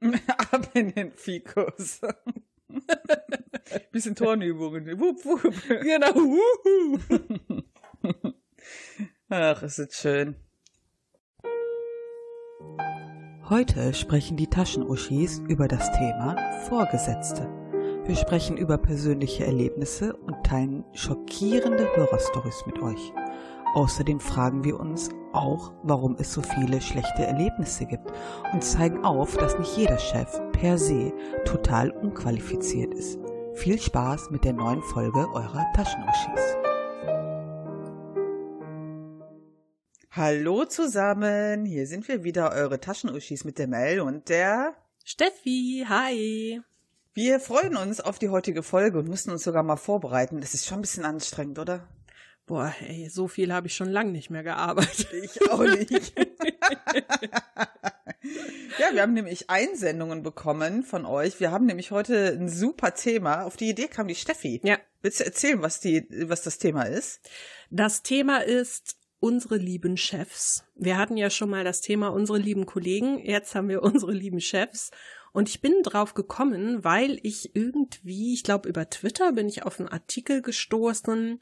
Ab in den Fikus. Bisschen Turnübungen. Wupp, wupp. Genau. Wuhu. Ach, ist es schön. Heute sprechen die Taschenuschis über das Thema Vorgesetzte. Wir sprechen über persönliche Erlebnisse und teilen schockierende Hörerstories mit euch. Außerdem fragen wir uns auch, warum es so viele schlechte Erlebnisse gibt und zeigen auf, dass nicht jeder Chef per se total unqualifiziert ist. Viel Spaß mit der neuen Folge eurer Taschenuschis. Hallo zusammen, hier sind wir wieder, eure Taschenuschis mit der Mel und der. Steffi, hi. Wir freuen uns auf die heutige Folge und mussten uns sogar mal vorbereiten. Das ist schon ein bisschen anstrengend, oder? Boah, ey, so viel habe ich schon lange nicht mehr gearbeitet. Ich auch nicht. ja, wir haben nämlich Einsendungen bekommen von euch. Wir haben nämlich heute ein super Thema. Auf die Idee kam die Steffi. Ja. Willst du erzählen, was die, was das Thema ist? Das Thema ist unsere lieben Chefs. Wir hatten ja schon mal das Thema unsere lieben Kollegen. Jetzt haben wir unsere lieben Chefs. Und ich bin drauf gekommen, weil ich irgendwie, ich glaube über Twitter bin ich auf einen Artikel gestoßen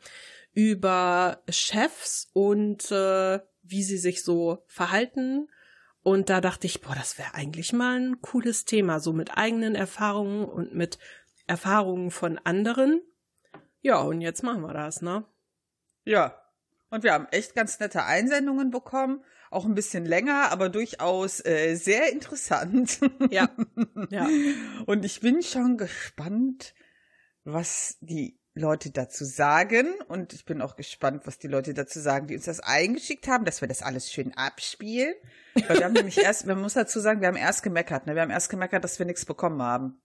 über Chefs und äh, wie sie sich so verhalten. Und da dachte ich, boah, das wäre eigentlich mal ein cooles Thema, so mit eigenen Erfahrungen und mit Erfahrungen von anderen. Ja, und jetzt machen wir das, ne? Ja. Und wir haben echt ganz nette Einsendungen bekommen. Auch ein bisschen länger, aber durchaus äh, sehr interessant. Ja. ja. Und ich bin schon gespannt, was die Leute dazu sagen. Und ich bin auch gespannt, was die Leute dazu sagen, die uns das eingeschickt haben, dass wir das alles schön abspielen. Weil wir haben nämlich erst, man muss dazu sagen, wir haben erst gemeckert, ne? Wir haben erst gemeckert, dass wir nichts bekommen haben.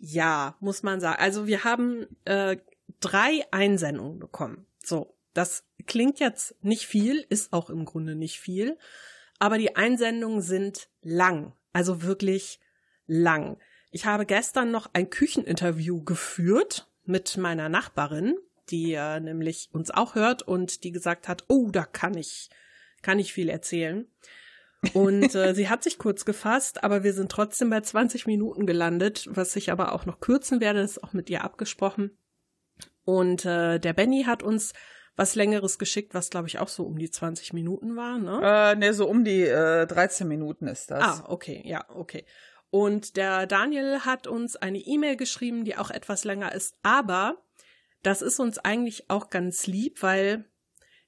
Ja, muss man sagen. Also wir haben äh, drei Einsendungen bekommen. So, das klingt jetzt nicht viel, ist auch im Grunde nicht viel, aber die Einsendungen sind lang, also wirklich lang. Ich habe gestern noch ein Kücheninterview geführt mit meiner Nachbarin, die äh, nämlich uns auch hört und die gesagt hat, oh, da kann ich, kann ich viel erzählen. Und äh, sie hat sich kurz gefasst, aber wir sind trotzdem bei 20 Minuten gelandet, was ich aber auch noch kürzen werde, das ist auch mit ihr abgesprochen. Und äh, der Benny hat uns was längeres geschickt, was glaube ich auch so um die 20 Minuten war, ne? Äh, ne, so um die äh, 13 Minuten ist das. Ah, okay, ja, okay. Und der Daniel hat uns eine E-Mail geschrieben, die auch etwas länger ist, aber das ist uns eigentlich auch ganz lieb, weil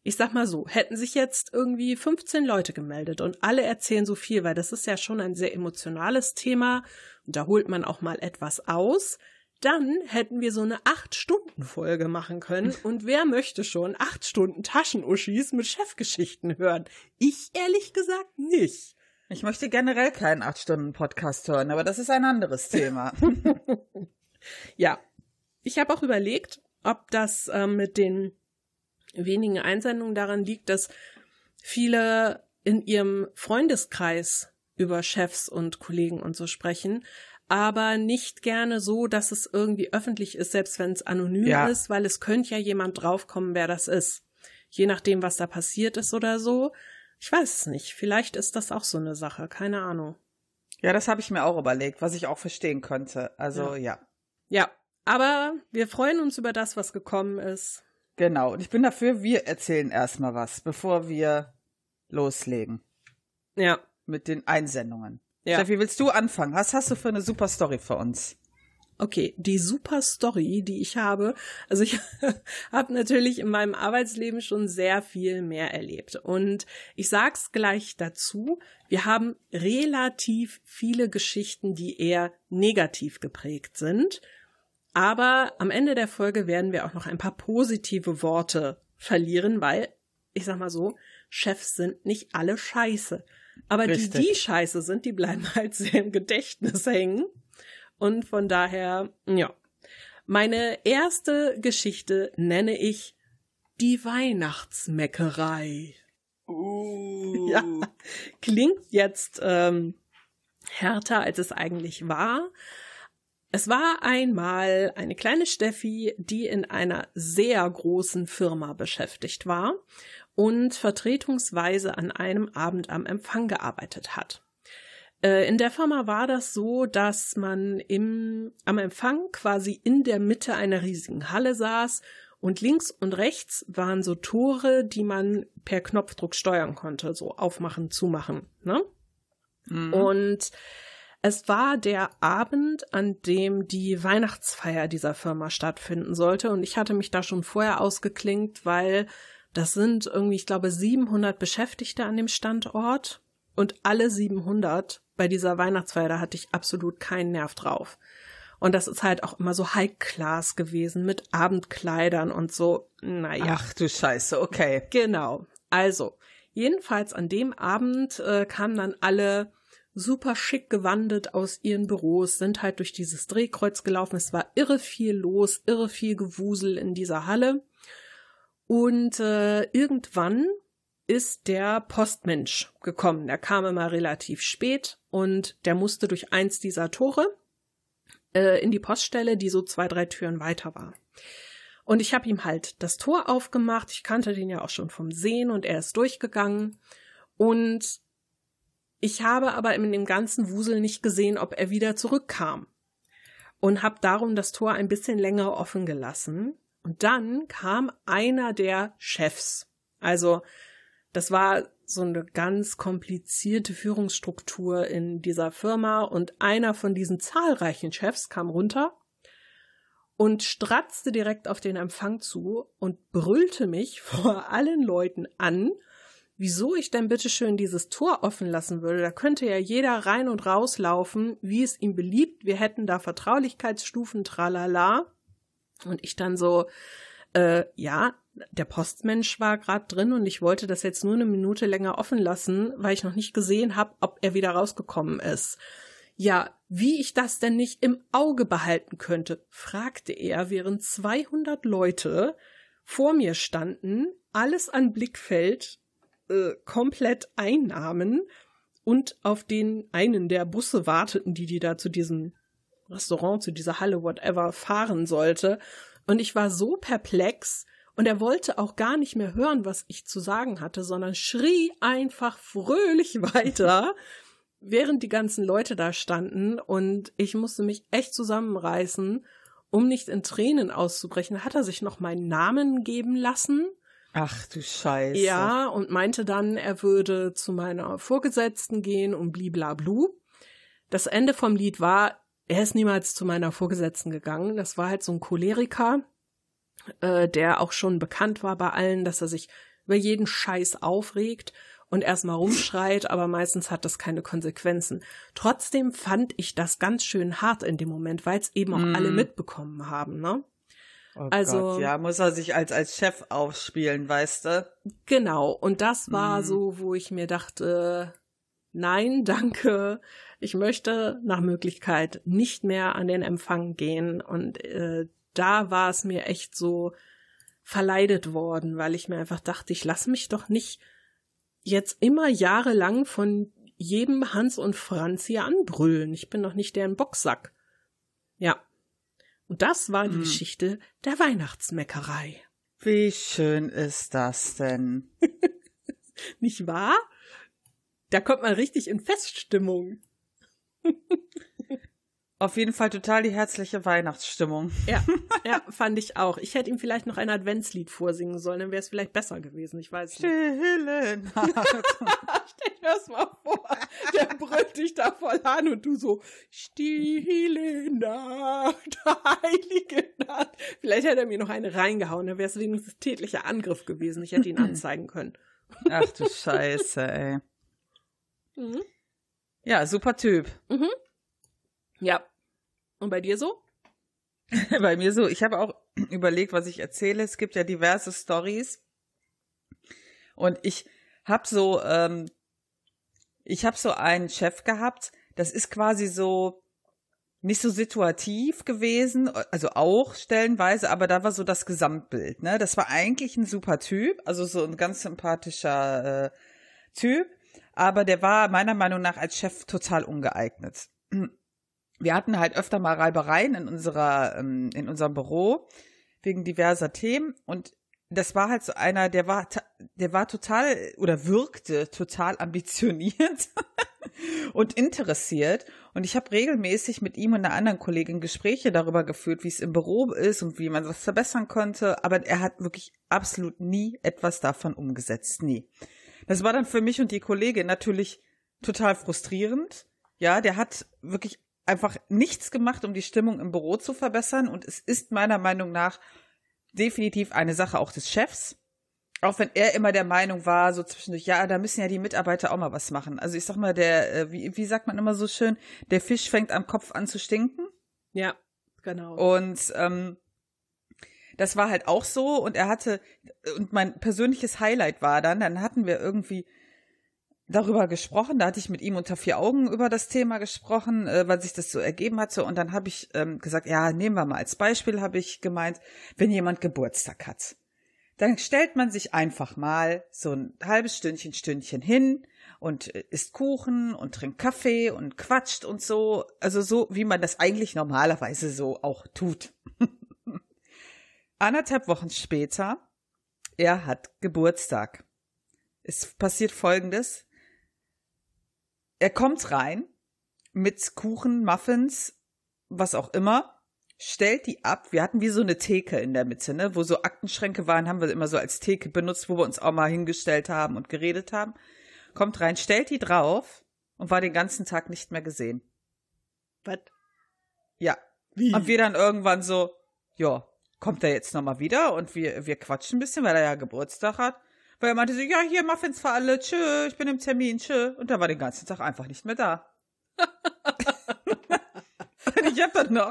ich sag mal so, hätten sich jetzt irgendwie 15 Leute gemeldet und alle erzählen so viel, weil das ist ja schon ein sehr emotionales Thema und da holt man auch mal etwas aus, dann hätten wir so eine 8-Stunden-Folge machen können und wer möchte schon 8 Stunden Taschenuschis mit Chefgeschichten hören? Ich ehrlich gesagt nicht. Ich möchte generell keinen 8-Stunden-Podcast hören, aber das ist ein anderes Thema. ja, ich habe auch überlegt, ob das äh, mit den wenigen Einsendungen daran liegt, dass viele in ihrem Freundeskreis über Chefs und Kollegen und so sprechen, aber nicht gerne so, dass es irgendwie öffentlich ist, selbst wenn es anonym Ja. ist, weil es könnte ja jemand draufkommen, wer das ist. Je nachdem, was da passiert ist oder so. Ich weiß es nicht. Vielleicht ist das auch so eine Sache. Keine Ahnung. ja, das habe ich mir auch überlegt, was ich auch verstehen könnte. Also ja. Ja, aber wir freuen uns über das, was gekommen ist. Genau. Und ich bin dafür, wir erzählen erstmal was, bevor wir loslegen Ja, mit den Einsendungen. Ja. Steffi, willst du anfangen? Was hast du für eine super Story für uns? Okay, die super Story, die ich habe. Also ich habe natürlich in meinem Arbeitsleben schon sehr viel mehr erlebt. Und ich sag's gleich dazu, wir haben relativ viele Geschichten, die eher negativ geprägt sind. Aber am Ende der Folge werden wir auch noch ein paar positive Worte verlieren, weil, ich sag mal so, Chefs sind nicht alle scheiße. Aber die, Richtig. die scheiße sind, die bleiben halt sehr im Gedächtnis hängen. Und von daher, ja. Meine erste Geschichte nenne ich die Weihnachtsmeckerei. Uh. Ja, klingt jetzt ähm, härter, als es eigentlich war. Es war einmal eine kleine Steffi, die in einer sehr großen Firma beschäftigt war und vertretungsweise an einem Abend am Empfang gearbeitet hat. Äh, in der Firma war das so, dass man im, am Empfang quasi in der Mitte einer riesigen Halle saß und links und rechts waren so Tore, die man per Knopfdruck steuern konnte, so aufmachen, zumachen. Ne? Mhm. Und es war der Abend, an dem die Weihnachtsfeier dieser Firma stattfinden sollte. Und ich hatte mich da schon vorher ausgeklingt, weil das sind irgendwie, ich glaube, 700 Beschäftigte an dem Standort. Und alle 700 bei dieser Weihnachtsfeier, da hatte ich absolut keinen Nerv drauf. Und das ist halt auch immer so High Class gewesen mit Abendkleidern und so. Naja. Ach du Scheiße, okay. Genau. Also, jedenfalls an dem Abend äh, kamen dann alle super schick gewandet aus ihren Büros, sind halt durch dieses Drehkreuz gelaufen. Es war irre viel los, irre viel Gewusel in dieser Halle. Und äh, irgendwann ist der Postmensch gekommen. Der kam immer relativ spät und der musste durch eins dieser Tore äh, in die Poststelle, die so zwei, drei Türen weiter war. Und ich habe ihm halt das Tor aufgemacht. Ich kannte den ja auch schon vom Sehen und er ist durchgegangen. Und ich habe aber in dem ganzen Wusel nicht gesehen, ob er wieder zurückkam. Und habe darum das Tor ein bisschen länger offen gelassen. Und dann kam einer der Chefs. Also, das war so eine ganz komplizierte Führungsstruktur in dieser Firma und einer von diesen zahlreichen Chefs kam runter und stratzte direkt auf den Empfang zu und brüllte mich vor allen Leuten an, wieso ich denn bitte schön dieses Tor offen lassen würde. Da könnte ja jeder rein und rauslaufen, wie es ihm beliebt. Wir hätten da Vertraulichkeitsstufen, tralala. Und ich dann so, äh, ja, der Postmensch war gerade drin und ich wollte das jetzt nur eine Minute länger offen lassen, weil ich noch nicht gesehen habe, ob er wieder rausgekommen ist. Ja, wie ich das denn nicht im Auge behalten könnte, fragte er, während 200 Leute vor mir standen, alles an Blickfeld äh, komplett einnahmen und auf den einen der Busse warteten, die die da zu diesem Restaurant, zu dieser Halle, whatever, fahren sollte. Und ich war so perplex, und er wollte auch gar nicht mehr hören, was ich zu sagen hatte, sondern schrie einfach fröhlich weiter, während die ganzen Leute da standen. Und ich musste mich echt zusammenreißen, um nicht in Tränen auszubrechen. Hat er sich noch meinen Namen geben lassen? Ach du Scheiße. Ja, und meinte dann, er würde zu meiner Vorgesetzten gehen und bliblablu. Das Ende vom Lied war, er ist niemals zu meiner Vorgesetzten gegangen. Das war halt so ein Choleriker, äh, der auch schon bekannt war bei allen, dass er sich über jeden Scheiß aufregt und erstmal rumschreit, aber meistens hat das keine Konsequenzen. Trotzdem fand ich das ganz schön hart in dem Moment, weil es eben auch mm. alle mitbekommen haben, ne? Oh also Gott, ja, muss er sich als als Chef aufspielen, weißt du? Genau, und das war mm. so, wo ich mir dachte, nein, danke. Ich möchte nach Möglichkeit nicht mehr an den Empfang gehen und äh, da war es mir echt so verleidet worden, weil ich mir einfach dachte, ich lasse mich doch nicht jetzt immer jahrelang von jedem Hans und Franz hier anbrüllen. Ich bin doch nicht deren Boxsack. Ja. Und das war die hm. Geschichte der Weihnachtsmeckerei. Wie schön ist das denn? nicht wahr? Da kommt man richtig in Feststimmung. Auf jeden Fall total die herzliche Weihnachtsstimmung. Ja, ja, fand ich auch. Ich hätte ihm vielleicht noch ein Adventslied vorsingen sollen, dann wäre es vielleicht besser gewesen. Ich weiß nicht. Stille Nacht. Stell dir das mal vor. Der brüllt dich da voll an und du so, Stille Nacht, heilige Nacht. Vielleicht hätte er mir noch eine reingehauen, dann wäre es wenigstens tätlicher Angriff gewesen. Ich hätte ihn anzeigen können. Ach du Scheiße, ey. Mhm. Ja, super Typ. Mhm. Ja. Und bei dir so? bei mir so. Ich habe auch überlegt, was ich erzähle. Es gibt ja diverse Stories. Und ich habe so, ähm, ich habe so einen Chef gehabt. Das ist quasi so nicht so situativ gewesen, also auch stellenweise, aber da war so das Gesamtbild. Ne, das war eigentlich ein super Typ, also so ein ganz sympathischer äh, Typ, aber der war meiner Meinung nach als Chef total ungeeignet wir hatten halt öfter mal Reibereien in unserer, ähm, in unserem Büro wegen diverser Themen und das war halt so einer, der war, der war total oder wirkte total ambitioniert. und interessiert. Und ich habe regelmäßig mit ihm und einer anderen Kollegin Gespräche darüber geführt, wie es im Büro ist und wie man was verbessern konnte. Aber er hat wirklich absolut nie etwas davon umgesetzt. Nie. Das war dann für mich und die Kollegin natürlich total frustrierend. Ja, der hat wirklich einfach nichts gemacht, um die Stimmung im Büro zu verbessern. Und es ist meiner Meinung nach definitiv eine Sache auch des Chefs. Auch wenn er immer der Meinung war, so zwischendurch, ja, da müssen ja die Mitarbeiter auch mal was machen. Also ich sag mal, der, äh, wie, wie sagt man immer so schön, der Fisch fängt am Kopf an zu stinken. Ja, genau. Und ähm, das war halt auch so. Und er hatte, und mein persönliches Highlight war dann, dann hatten wir irgendwie darüber gesprochen. Da hatte ich mit ihm unter vier Augen über das Thema gesprochen, äh, weil sich das so ergeben hatte. Und dann habe ich ähm, gesagt, ja, nehmen wir mal als Beispiel, habe ich gemeint, wenn jemand Geburtstag hat. Dann stellt man sich einfach mal so ein halbes Stündchen, Stündchen hin und äh, isst Kuchen und trinkt Kaffee und quatscht und so. Also so, wie man das eigentlich normalerweise so auch tut. Anderthalb Wochen später, er hat Geburtstag. Es passiert Folgendes er kommt rein mit Kuchen, Muffins, was auch immer, stellt die ab. Wir hatten wie so eine Theke in der Mitte, ne, wo so Aktenschränke waren, haben wir immer so als Theke benutzt, wo wir uns auch mal hingestellt haben und geredet haben. Kommt rein, stellt die drauf und war den ganzen Tag nicht mehr gesehen. Was? Ja. Wie? Und wir dann irgendwann so, ja, kommt er jetzt nochmal wieder und wir, wir quatschen ein bisschen, weil er ja Geburtstag hat. Weil er meinte so, ja, hier Muffins für alle, tschö, ich bin im Termin, tschö. Und er war den ganzen Tag einfach nicht mehr da. ich hab dann noch,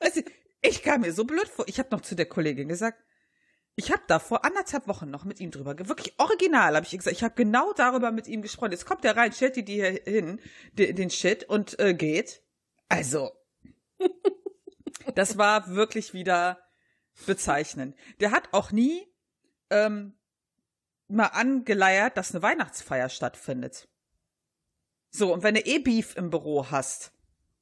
also, ich kam mir so blöd vor. Ich hab noch zu der Kollegin gesagt, ich habe da vor anderthalb Wochen noch mit ihm drüber, wirklich original habe ich gesagt, ich habe genau darüber mit ihm gesprochen. Jetzt kommt er rein, stellt die die hier hin, den, den Shit und äh, geht. Also, das war wirklich wieder bezeichnend. Der hat auch nie ähm, mal angeleiert, dass eine Weihnachtsfeier stattfindet. So, und wenn du eh Beef im Büro hast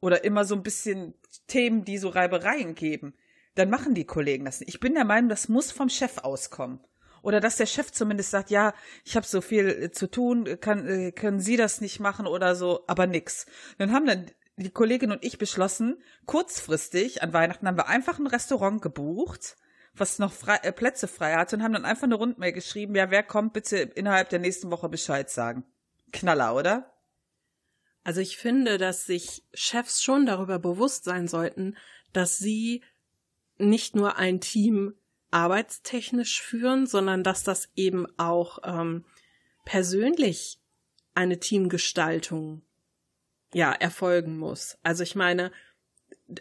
oder immer so ein bisschen Themen, die so Reibereien geben, dann machen die Kollegen das nicht. Ich bin der Meinung, das muss vom Chef auskommen. Oder dass der Chef zumindest sagt, ja, ich habe so viel äh, zu tun, kann, äh, können Sie das nicht machen oder so, aber nix. Dann haben dann die Kollegin und ich beschlossen, kurzfristig an Weihnachten haben wir einfach ein Restaurant gebucht was noch frei, äh, Plätze frei hatte und haben dann einfach eine Rundmail geschrieben, ja, wer kommt, bitte innerhalb der nächsten Woche Bescheid sagen. Knaller, oder? Also ich finde, dass sich Chefs schon darüber bewusst sein sollten, dass sie nicht nur ein Team arbeitstechnisch führen, sondern dass das eben auch ähm, persönlich eine Teamgestaltung ja erfolgen muss. Also ich meine,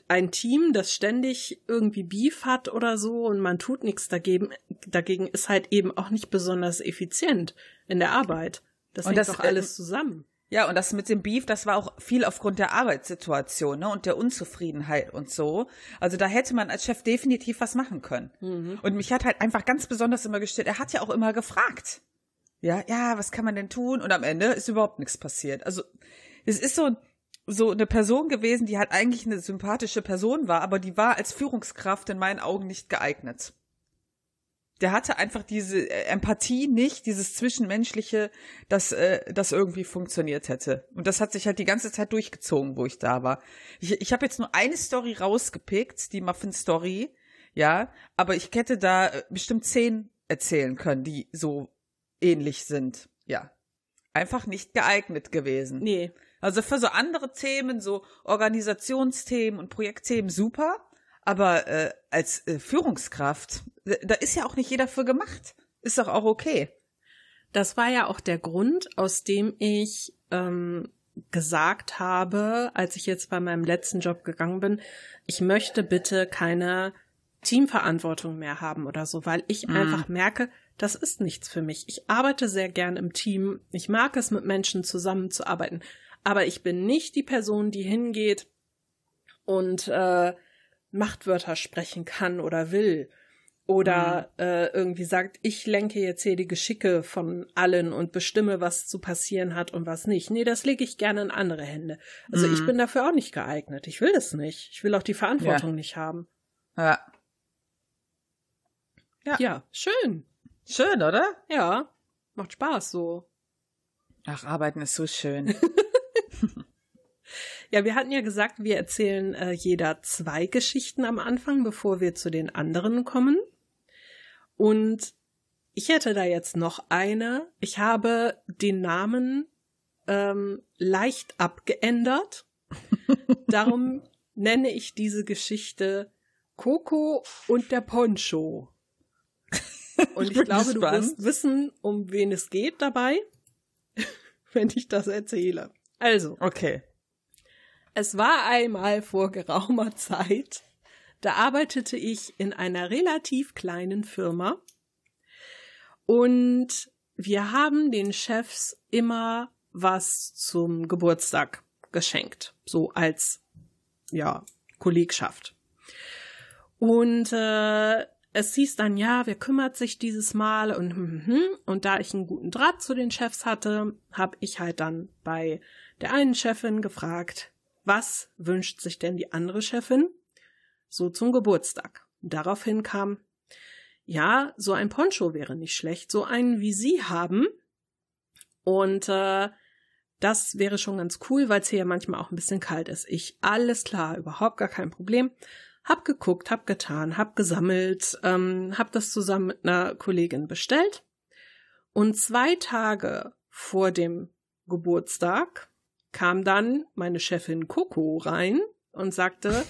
ein Team, das ständig irgendwie Beef hat oder so und man tut nichts dagegen, dagegen ist halt eben auch nicht besonders effizient in der Arbeit. Das und hängt das, doch alles äh, zusammen. Ja, und das mit dem Beef, das war auch viel aufgrund der Arbeitssituation ne, und der Unzufriedenheit und so. Also da hätte man als Chef definitiv was machen können. Mhm. Und mich hat halt einfach ganz besonders immer gestellt, er hat ja auch immer gefragt. Ja, ja, was kann man denn tun? Und am Ende ist überhaupt nichts passiert. Also es ist so, so eine Person gewesen, die halt eigentlich eine sympathische Person war, aber die war als Führungskraft in meinen Augen nicht geeignet. Der hatte einfach diese äh, Empathie nicht, dieses Zwischenmenschliche, dass äh, das irgendwie funktioniert hätte. Und das hat sich halt die ganze Zeit durchgezogen, wo ich da war. Ich, ich habe jetzt nur eine Story rausgepickt, die Muffin-Story, ja, aber ich hätte da äh, bestimmt zehn erzählen können, die so ähnlich sind. Ja. Einfach nicht geeignet gewesen. Nee. Also für so andere Themen, so Organisationsthemen und Projektthemen super, aber äh, als äh, Führungskraft, da ist ja auch nicht jeder für gemacht. Ist doch auch okay. Das war ja auch der Grund, aus dem ich ähm, gesagt habe, als ich jetzt bei meinem letzten Job gegangen bin, ich möchte bitte keine Teamverantwortung mehr haben oder so, weil ich mm. einfach merke, das ist nichts für mich. Ich arbeite sehr gern im Team. Ich mag es, mit Menschen zusammenzuarbeiten aber ich bin nicht die Person, die hingeht und äh, Machtwörter sprechen kann oder will oder mhm. äh, irgendwie sagt, ich lenke jetzt hier die Geschicke von allen und bestimme, was zu passieren hat und was nicht. Nee, das lege ich gerne in andere Hände. Also mhm. ich bin dafür auch nicht geeignet. Ich will das nicht. Ich will auch die Verantwortung ja. nicht haben. Ja. ja. Ja, schön. Schön, oder? Ja. Macht Spaß so. Ach, arbeiten ist so schön. ja, wir hatten ja gesagt, wir erzählen äh, jeder zwei Geschichten am Anfang, bevor wir zu den anderen kommen. Und ich hätte da jetzt noch eine. Ich habe den Namen ähm, leicht abgeändert. Darum nenne ich diese Geschichte Coco und der Poncho. Und ich, ich glaube, gespannt. du wirst wissen, um wen es geht dabei, wenn ich das erzähle. Also. Okay. Es war einmal vor geraumer Zeit, da arbeitete ich in einer relativ kleinen Firma und wir haben den Chefs immer was zum Geburtstag geschenkt, so als ja Kollegschaft. Und äh, es hieß dann, ja, wer kümmert sich dieses Mal und hm, hm, hm. und da ich einen guten Draht zu den Chefs hatte, habe ich halt dann bei der einen Chefin gefragt, was wünscht sich denn die andere Chefin so zum Geburtstag? Daraufhin kam, ja, so ein Poncho wäre nicht schlecht, so einen wie Sie haben. Und äh, das wäre schon ganz cool, weil es hier ja manchmal auch ein bisschen kalt ist. Ich, alles klar, überhaupt gar kein Problem. Hab geguckt, hab getan, hab gesammelt, ähm, hab das zusammen mit einer Kollegin bestellt. Und zwei Tage vor dem Geburtstag kam dann meine Chefin Coco rein und sagte,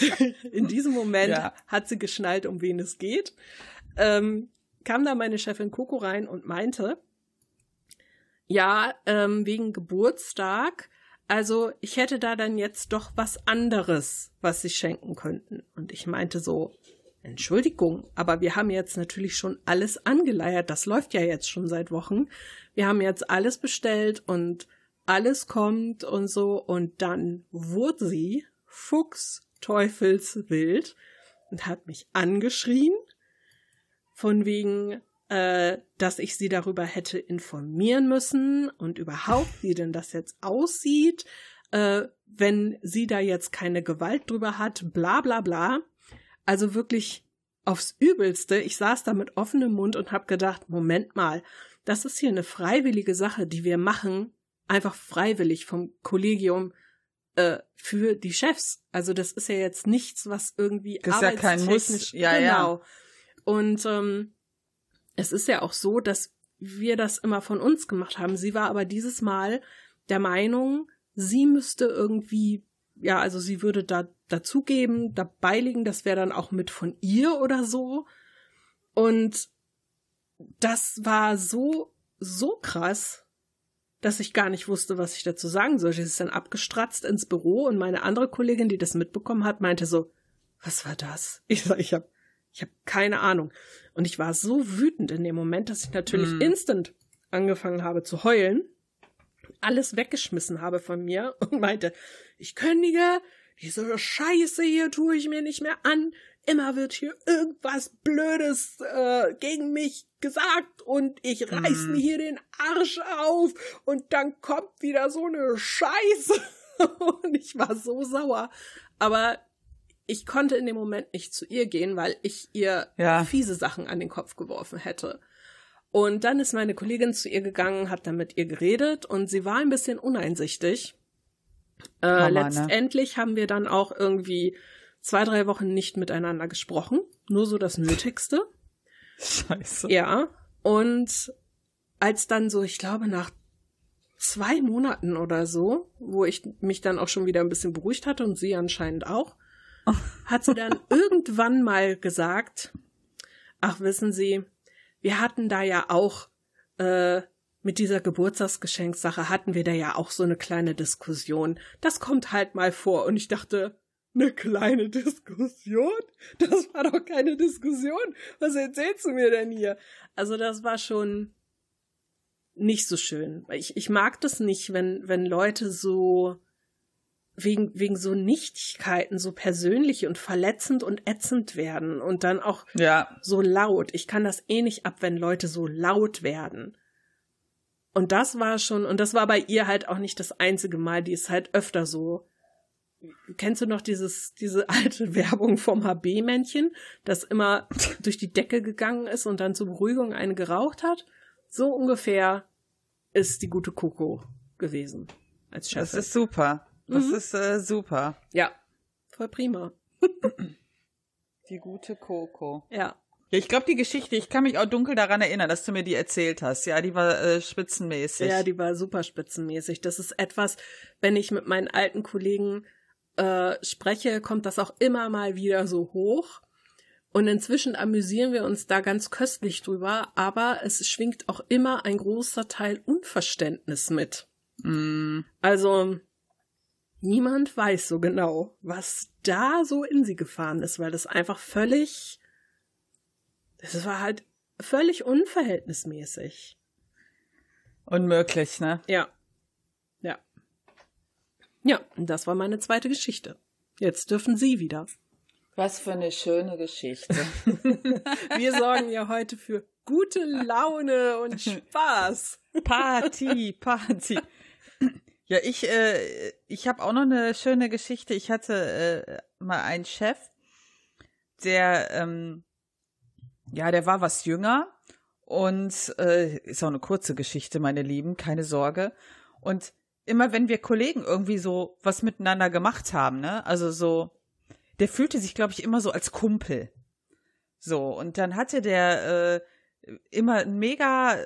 in diesem Moment ja. hat sie geschnallt, um wen es geht. Ähm, kam da meine Chefin Coco rein und meinte, ja, ähm, wegen Geburtstag also ich hätte da dann jetzt doch was anderes, was sie schenken könnten. Und ich meinte so, Entschuldigung, aber wir haben jetzt natürlich schon alles angeleiert. Das läuft ja jetzt schon seit Wochen. Wir haben jetzt alles bestellt und alles kommt und so. Und dann wurde sie fuchsteufelswild und hat mich angeschrien. Von wegen, äh, dass ich sie darüber hätte informieren müssen und überhaupt, wie denn das jetzt aussieht, äh, wenn sie da jetzt keine Gewalt drüber hat, bla bla bla. Also wirklich aufs Übelste. Ich saß da mit offenem Mund und hab gedacht, Moment mal, das ist hier eine freiwillige Sache, die wir machen, einfach freiwillig vom Kollegium äh, für die Chefs. Also das ist ja jetzt nichts, was irgendwie das ist ja kein Muss. Ja, genau. Ja. Und ähm, es ist ja auch so, dass wir das immer von uns gemacht haben. Sie war aber dieses Mal der Meinung, sie müsste irgendwie, ja, also sie würde da dazugeben, dabei liegen, das wäre dann auch mit von ihr oder so. Und das war so, so krass, dass ich gar nicht wusste, was ich dazu sagen soll. Sie ist dann abgestratzt ins Büro und meine andere Kollegin, die das mitbekommen hat, meinte so, was war das? Ich sag, ich hab, ich hab keine Ahnung. Und ich war so wütend in dem Moment, dass ich natürlich mm. instant angefangen habe zu heulen, alles weggeschmissen habe von mir und meinte, ich kündige, diese Scheiße hier tue ich mir nicht mehr an. Immer wird hier irgendwas Blödes äh, gegen mich gesagt und ich reiß mm. mir hier den Arsch auf und dann kommt wieder so eine Scheiße. und ich war so sauer. Aber ich konnte in dem Moment nicht zu ihr gehen, weil ich ihr ja. fiese Sachen an den Kopf geworfen hätte. Und dann ist meine Kollegin zu ihr gegangen, hat dann mit ihr geredet und sie war ein bisschen uneinsichtig. Äh, Mama, ne? letztendlich ne? haben wir dann auch irgendwie zwei, drei Wochen nicht miteinander gesprochen. Nur so das Nötigste. Scheiße. Ja. Und als dann so, ich glaube, nach zwei Monaten oder so, wo ich mich dann auch schon wieder ein bisschen beruhigt hatte und sie anscheinend auch, hat sie dann irgendwann mal gesagt, ach wissen Sie, wir hatten da ja auch äh, mit dieser Geburtstagsgeschenksache hatten wir da ja auch so eine kleine Diskussion. Das kommt halt mal vor. Und ich dachte, eine kleine Diskussion? Das war doch keine Diskussion. Was erzählst du mir denn hier? Also das war schon nicht so schön. Ich, ich mag das nicht, wenn, wenn Leute so wegen, wegen so Nichtigkeiten so persönlich und verletzend und ätzend werden und dann auch ja. so laut. Ich kann das eh nicht ab, wenn Leute so laut werden. Und das war schon, und das war bei ihr halt auch nicht das einzige Mal, die ist halt öfter so. Kennst du noch dieses, diese alte Werbung vom HB-Männchen, das immer durch die Decke gegangen ist und dann zur Beruhigung eine geraucht hat? So ungefähr ist die gute Coco gewesen als Chef. Das ist super. Das Mhm. ist äh, super. ja, voll prima. Die gute Coco. Ja. Ja, ich glaube, die Geschichte, ich kann mich auch dunkel daran erinnern, dass du mir die erzählt hast. Ja, die war äh, spitzenmäßig. Ja, die war super spitzenmäßig. Das ist etwas, wenn ich mit meinen alten Kollegen äh, spreche, kommt das auch immer mal wieder so hoch. Und inzwischen amüsieren wir uns da ganz köstlich drüber, aber es schwingt auch immer ein großer Teil Unverständnis mit. Mm, Also niemand weiß so genau, was da so in sie gefahren ist, weil das einfach völlig, das war halt völlig unverhältnismäßig. unmöglich, ne? Ja. Ja. Ja, das war meine zweite Geschichte. Jetzt dürfen Sie wieder. Was für eine schöne Geschichte. Wir sorgen ja heute für gute Laune und Spaß. Party, Party. Ja, ich, äh, ich habe auch noch eine schöne Geschichte. Ich hatte äh, mal einen Chef, der, ähm, ja, der war was jünger und äh, ist auch eine kurze Geschichte, meine Lieben, keine Sorge. Und immer wenn wir Kollegen irgendwie so was miteinander gemacht haben, ne, also so, der fühlte sich, glaube ich, immer so als Kumpel. So, und dann hatte der äh, immer einen mega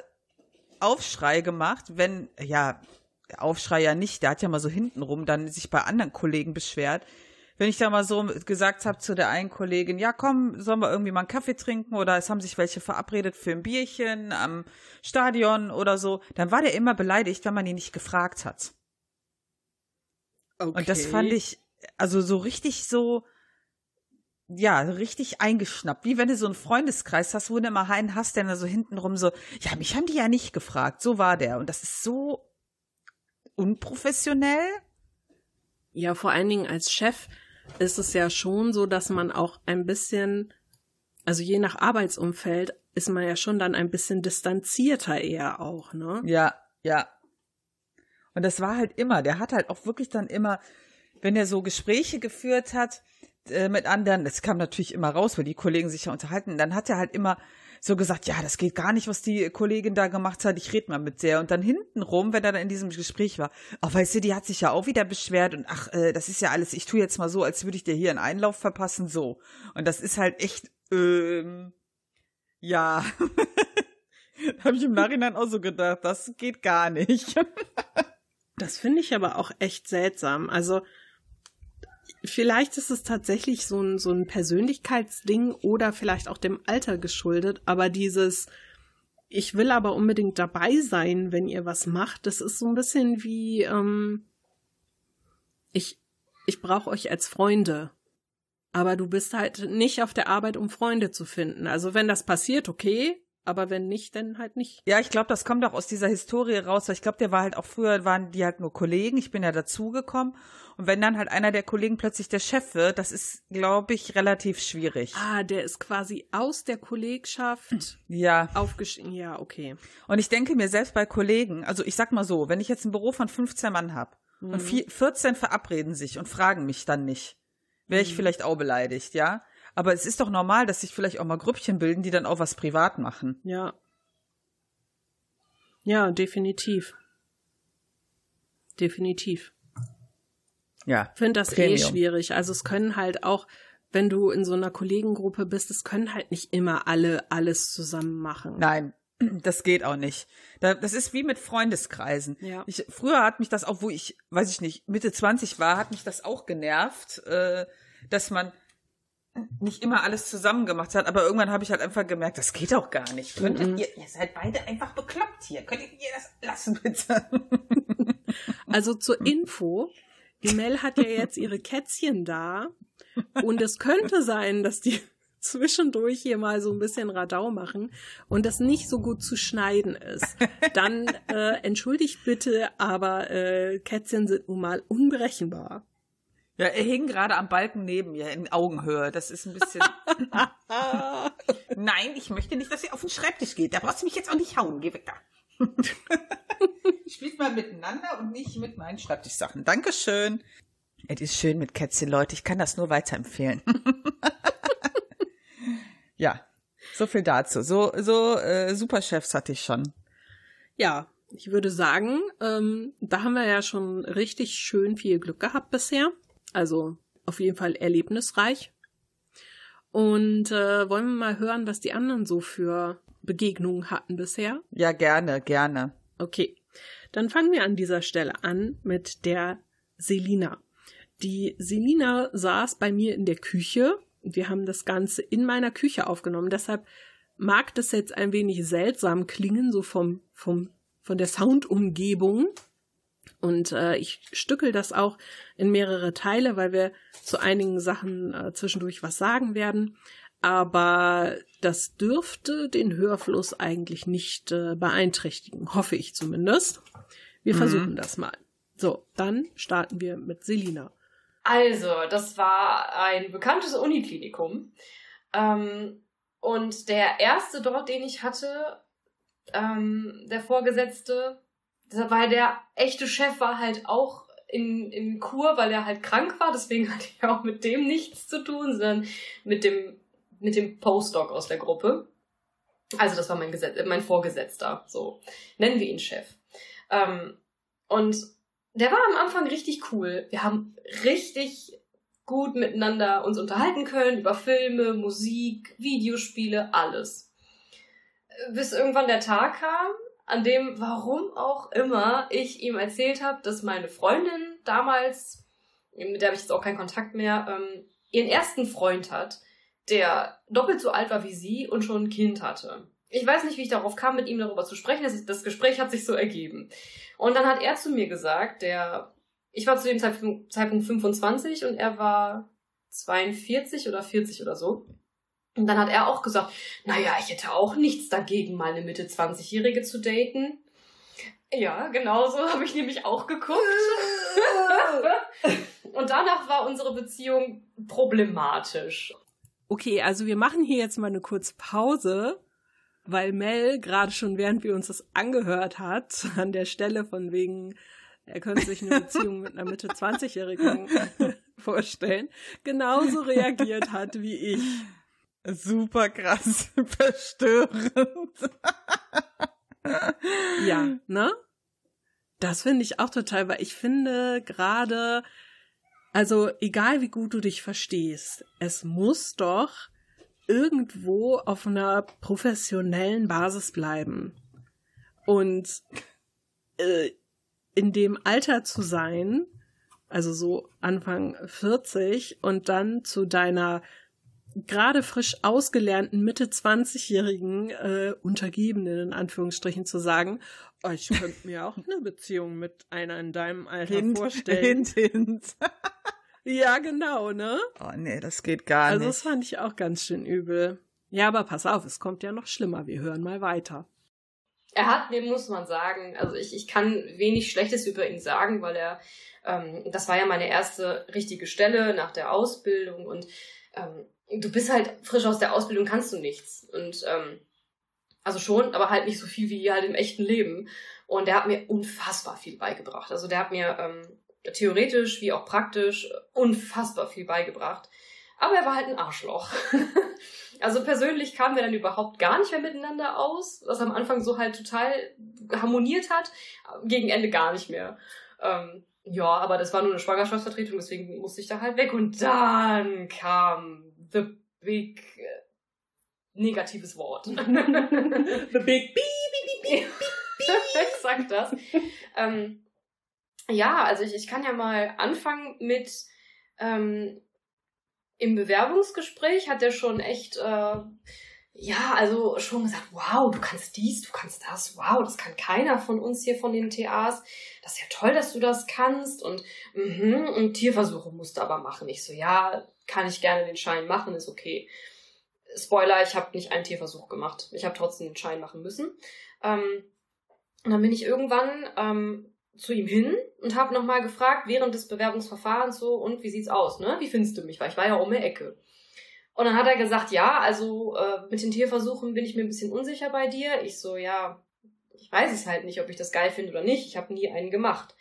Aufschrei gemacht, wenn, ja, Aufschrei ja nicht, der hat ja mal so hintenrum dann sich bei anderen Kollegen beschwert. Wenn ich da mal so gesagt habe zu der einen Kollegin, ja komm, sollen wir irgendwie mal einen Kaffee trinken oder es haben sich welche verabredet für ein Bierchen am Stadion oder so, dann war der immer beleidigt, wenn man ihn nicht gefragt hat. Okay. Und das fand ich, also so richtig so, ja, richtig eingeschnappt. Wie wenn du so einen Freundeskreis hast, wo du immer einen hast, der dann so hintenrum so, ja, mich haben die ja nicht gefragt. So war der. Und das ist so unprofessionell. Ja, vor allen Dingen als Chef ist es ja schon so, dass man auch ein bisschen, also je nach Arbeitsumfeld, ist man ja schon dann ein bisschen distanzierter eher auch, ne? Ja, ja. Und das war halt immer, der hat halt auch wirklich dann immer, wenn er so Gespräche geführt hat äh, mit anderen, das kam natürlich immer raus, weil die Kollegen sich ja unterhalten, dann hat er halt immer so gesagt, ja, das geht gar nicht, was die Kollegin da gemacht hat, ich rede mal mit der. Und dann hintenrum, wenn er dann in diesem Gespräch war, ach, weißt du, die hat sich ja auch wieder beschwert und ach, äh, das ist ja alles, ich tue jetzt mal so, als würde ich dir hier einen Einlauf verpassen, so. Und das ist halt echt, ähm, ja. Habe ich im Nachhinein auch so gedacht, das geht gar nicht. Das finde ich aber auch echt seltsam. Also vielleicht ist es tatsächlich so ein, so ein Persönlichkeitsding oder vielleicht auch dem Alter geschuldet, aber dieses ich will aber unbedingt dabei sein, wenn ihr was macht, das ist so ein bisschen wie ähm, ich ich brauche euch als Freunde. Aber du bist halt nicht auf der Arbeit, um Freunde zu finden. Also wenn das passiert, okay, aber wenn nicht, dann halt nicht. Ja, ich glaube, das kommt auch aus dieser Historie raus, weil ich glaube, der war halt auch früher, waren die halt nur Kollegen, ich bin ja dazugekommen. Und wenn dann halt einer der Kollegen plötzlich der Chef wird, das ist, glaube ich, relativ schwierig. Ah, der ist quasi aus der Kollegschaft Ja. aufgestiegen. Ja, okay. Und ich denke mir selbst bei Kollegen, also ich sag mal so, wenn ich jetzt ein Büro von 15 Mann hab und vier, 14 verabreden sich und fragen mich dann nicht, wäre ich vielleicht auch beleidigt, ja? Aber es ist doch normal, dass sich vielleicht auch mal Grüppchen bilden, die dann auch was privat machen. Ja. Ja, definitiv. Definitiv. Ja. Ich finde das eh Premium. schwierig. Also es können halt auch, wenn du in so einer Kollegengruppe bist, es können halt nicht immer alle alles zusammen machen. Nein, das geht auch nicht. Da, das ist wie mit Freundeskreisen. Ja. Ich, früher hat mich das auch, wo ich, weiß ich nicht, Mitte 20 war, hat mich das auch genervt, äh, dass man nicht immer alles zusammen gemacht hat, aber irgendwann habe ich halt einfach gemerkt, das geht auch gar nicht. Könntet Mhm. ihr, ihr seid beide einfach bekloppt hier. Könntet ihr das lassen, bitte? Also zur Info, die Mel hat ja jetzt ihre Kätzchen da und es könnte sein, dass die zwischendurch hier mal so ein bisschen Radau machen und das nicht so gut zu schneiden ist. Dann äh, entschuldigt bitte, aber äh, Kätzchen sind nun mal unberechenbar. Ja, er hing gerade am Balken neben mir in Augenhöhe. Das ist ein bisschen. Nein, ich möchte nicht, dass ihr auf den Schreibtisch geht. Da brauchst du mich jetzt auch nicht hauen. Geh weg da. Spielt mal miteinander und nicht mit meinen Schreibtischsachen. Dankeschön. Es ist schön mit Kätzchen, Leute. Ich kann das nur weiterempfehlen. ja, so viel dazu. So, so äh, Superchefs hatte ich schon. Ja, ich würde sagen, ähm, da haben wir ja schon richtig schön viel Glück gehabt bisher. Also auf jeden Fall erlebnisreich. Und äh, wollen wir mal hören, was die anderen so für Begegnungen hatten bisher? Ja, gerne, gerne. Okay, dann fangen wir an dieser Stelle an mit der Selina. Die Selina saß bei mir in der Küche. Wir haben das Ganze in meiner Küche aufgenommen. Deshalb mag das jetzt ein wenig seltsam klingen, so vom, vom, von der Soundumgebung. Und äh, ich stückel das auch in mehrere Teile, weil wir zu einigen Sachen äh, zwischendurch was sagen werden. Aber das dürfte den Hörfluss eigentlich nicht äh, beeinträchtigen, hoffe ich zumindest. Wir mhm. versuchen das mal. So, dann starten wir mit Selina. Also, das war ein bekanntes Uniklinikum. Ähm, und der erste dort, den ich hatte, ähm, der Vorgesetzte, weil der echte Chef war halt auch in, in Kur, weil er halt krank war, deswegen hatte ich auch mit dem nichts zu tun, sondern mit dem, mit dem Postdoc aus der Gruppe. Also das war mein, Gesetz, mein Vorgesetzter, so. Nennen wir ihn Chef. Ähm, und der war am Anfang richtig cool. Wir haben richtig gut miteinander uns unterhalten können über Filme, Musik, Videospiele, alles. Bis irgendwann der Tag kam, an dem, warum auch immer, ich ihm erzählt habe, dass meine Freundin damals, mit der habe ich jetzt auch keinen Kontakt mehr, ähm, ihren ersten Freund hat, der doppelt so alt war wie sie und schon ein Kind hatte. Ich weiß nicht, wie ich darauf kam, mit ihm darüber zu sprechen. Das, das Gespräch hat sich so ergeben. Und dann hat er zu mir gesagt, der, ich war zu dem Zeitpunkt, Zeitpunkt 25 und er war 42 oder 40 oder so. Und dann hat er auch gesagt, naja, ich hätte auch nichts dagegen, mal eine Mitte 20-Jährige zu daten. Ja, genau so habe ich nämlich auch geguckt. und danach war unsere Beziehung problematisch. Okay, also wir machen hier jetzt mal eine kurze Pause, weil Mel gerade schon, während wir uns das angehört hat, an der Stelle von wegen, er könnte sich eine Beziehung mit einer Mitte 20-Jährigen vorstellen, genauso reagiert hat wie ich. Super krass, verstörend. ja, ne? Das finde ich auch total, weil ich finde gerade, also egal wie gut du dich verstehst, es muss doch irgendwo auf einer professionellen Basis bleiben. Und äh, in dem Alter zu sein, also so Anfang 40 und dann zu deiner gerade frisch ausgelernten Mitte 20-jährigen äh, Untergebenen in Anführungsstrichen zu sagen, oh, ich könnte mir auch eine Beziehung mit einer in deinem Alter hint, vorstellen. Hint, hint. ja, genau, ne? Oh nee, das geht gar also, nicht. Also das fand ich auch ganz schön übel. Ja, aber pass auf, es kommt ja noch schlimmer. Wir hören mal weiter. Er hat, dem muss man sagen, also ich, ich kann wenig Schlechtes über ihn sagen, weil er, ähm, das war ja meine erste richtige Stelle nach der Ausbildung und ähm, du bist halt frisch aus der Ausbildung, kannst du nichts. Und ähm, also schon, aber halt nicht so viel wie halt im echten Leben. Und der hat mir unfassbar viel beigebracht. Also der hat mir ähm, theoretisch wie auch praktisch unfassbar viel beigebracht. Aber er war halt ein Arschloch. also persönlich kamen wir dann überhaupt gar nicht mehr miteinander aus, was am Anfang so halt total harmoniert hat, gegen Ende gar nicht mehr. Ähm, ja, aber das war nur eine Schwangerschaftsvertretung, deswegen musste ich da halt weg. Und dann kam the big äh, negatives Wort. the big beep, beep, beep, beep, beep. Exakt das. ähm, ja, also ich, ich kann ja mal anfangen mit ähm, im Bewerbungsgespräch hat er schon echt äh, ja, also schon gesagt, wow, du kannst dies, du kannst das, wow, das kann keiner von uns hier von den TAs. Das ist ja toll, dass du das kannst und mhm, und Tierversuche musst du aber machen. Ich so, ja, kann ich gerne den Schein machen, ist okay. Spoiler, ich habe nicht einen Tierversuch gemacht. Ich habe trotzdem den Schein machen müssen. Ähm, und dann bin ich irgendwann ähm, zu ihm hin und habe nochmal gefragt, während des Bewerbungsverfahrens so, und wie sieht's aus, ne? Wie findest du mich? Weil ich war ja um die Ecke. Und dann hat er gesagt, ja, also äh, mit den Tierversuchen bin ich mir ein bisschen unsicher bei dir. Ich so, ja, ich weiß es halt nicht, ob ich das geil finde oder nicht. Ich habe nie einen gemacht.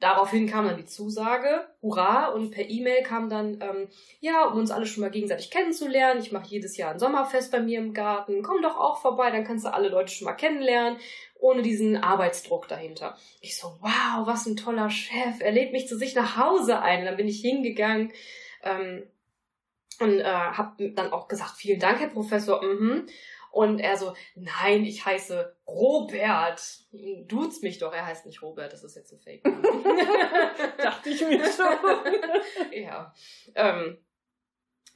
Daraufhin kam dann die Zusage, hurra, und per E-Mail kam dann, ähm, ja, um uns alle schon mal gegenseitig kennenzulernen, ich mache jedes Jahr ein Sommerfest bei mir im Garten, komm doch auch vorbei, dann kannst du alle Leute schon mal kennenlernen, ohne diesen Arbeitsdruck dahinter. Ich so, wow, was ein toller Chef, er lädt mich zu sich nach Hause ein. Und dann bin ich hingegangen ähm, und äh, habe dann auch gesagt, vielen Dank, Herr Professor, mhm. Und er so, nein, ich heiße Robert. Duzt mich doch. Er heißt nicht Robert, das ist jetzt ein Fake. Dachte ich mir schon. ja. Ähm,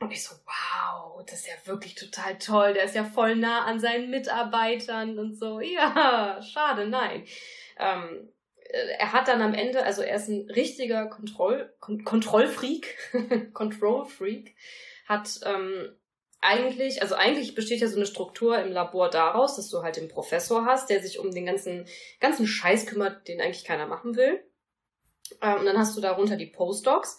und ich so, wow, das ist ja wirklich total toll. Der ist ja voll nah an seinen Mitarbeitern und so. Ja, schade, nein. Ähm, er hat dann am Ende, also er ist ein richtiger Kontroll, Kon Kontrollfreak, Control-Freak, hat ähm, eigentlich, also eigentlich besteht ja so eine Struktur im Labor daraus, dass du halt den Professor hast, der sich um den ganzen, ganzen Scheiß kümmert, den eigentlich keiner machen will. Ähm, und dann hast du darunter die Postdocs,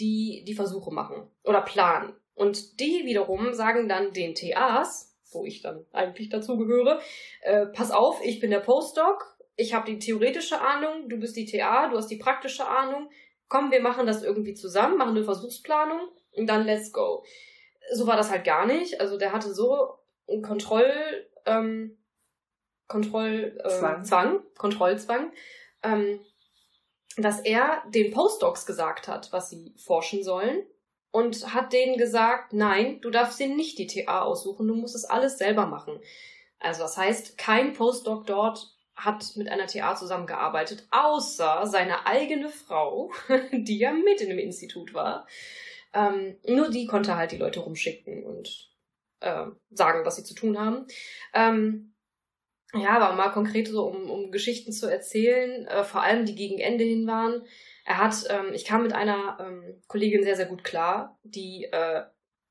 die die Versuche machen oder planen. Und die wiederum sagen dann den TAs, wo ich dann eigentlich dazugehöre, äh, pass auf, ich bin der Postdoc, ich habe die theoretische Ahnung, du bist die TA, du hast die praktische Ahnung. Komm, wir machen das irgendwie zusammen, machen eine Versuchsplanung dann let's go so war das halt gar nicht. Also der hatte so einen Kontroll, ähm, Kontroll, äh, Zwang. Zwang, Kontrollzwang, ähm, dass er den Postdocs gesagt hat, was sie forschen sollen und hat denen gesagt, nein, du darfst dir nicht die TA aussuchen, du musst es alles selber machen. Also das heißt, kein Postdoc dort hat mit einer TA zusammengearbeitet, außer seine eigene Frau, die ja mit in dem Institut war. Ähm, nur die konnte halt die Leute rumschicken und äh, sagen, was sie zu tun haben. Ähm, ja, aber mal konkret so, um, um Geschichten zu erzählen, äh, vor allem die gegen Ende hin waren. Er hat, ähm, ich kam mit einer ähm, Kollegin sehr, sehr gut klar, die äh,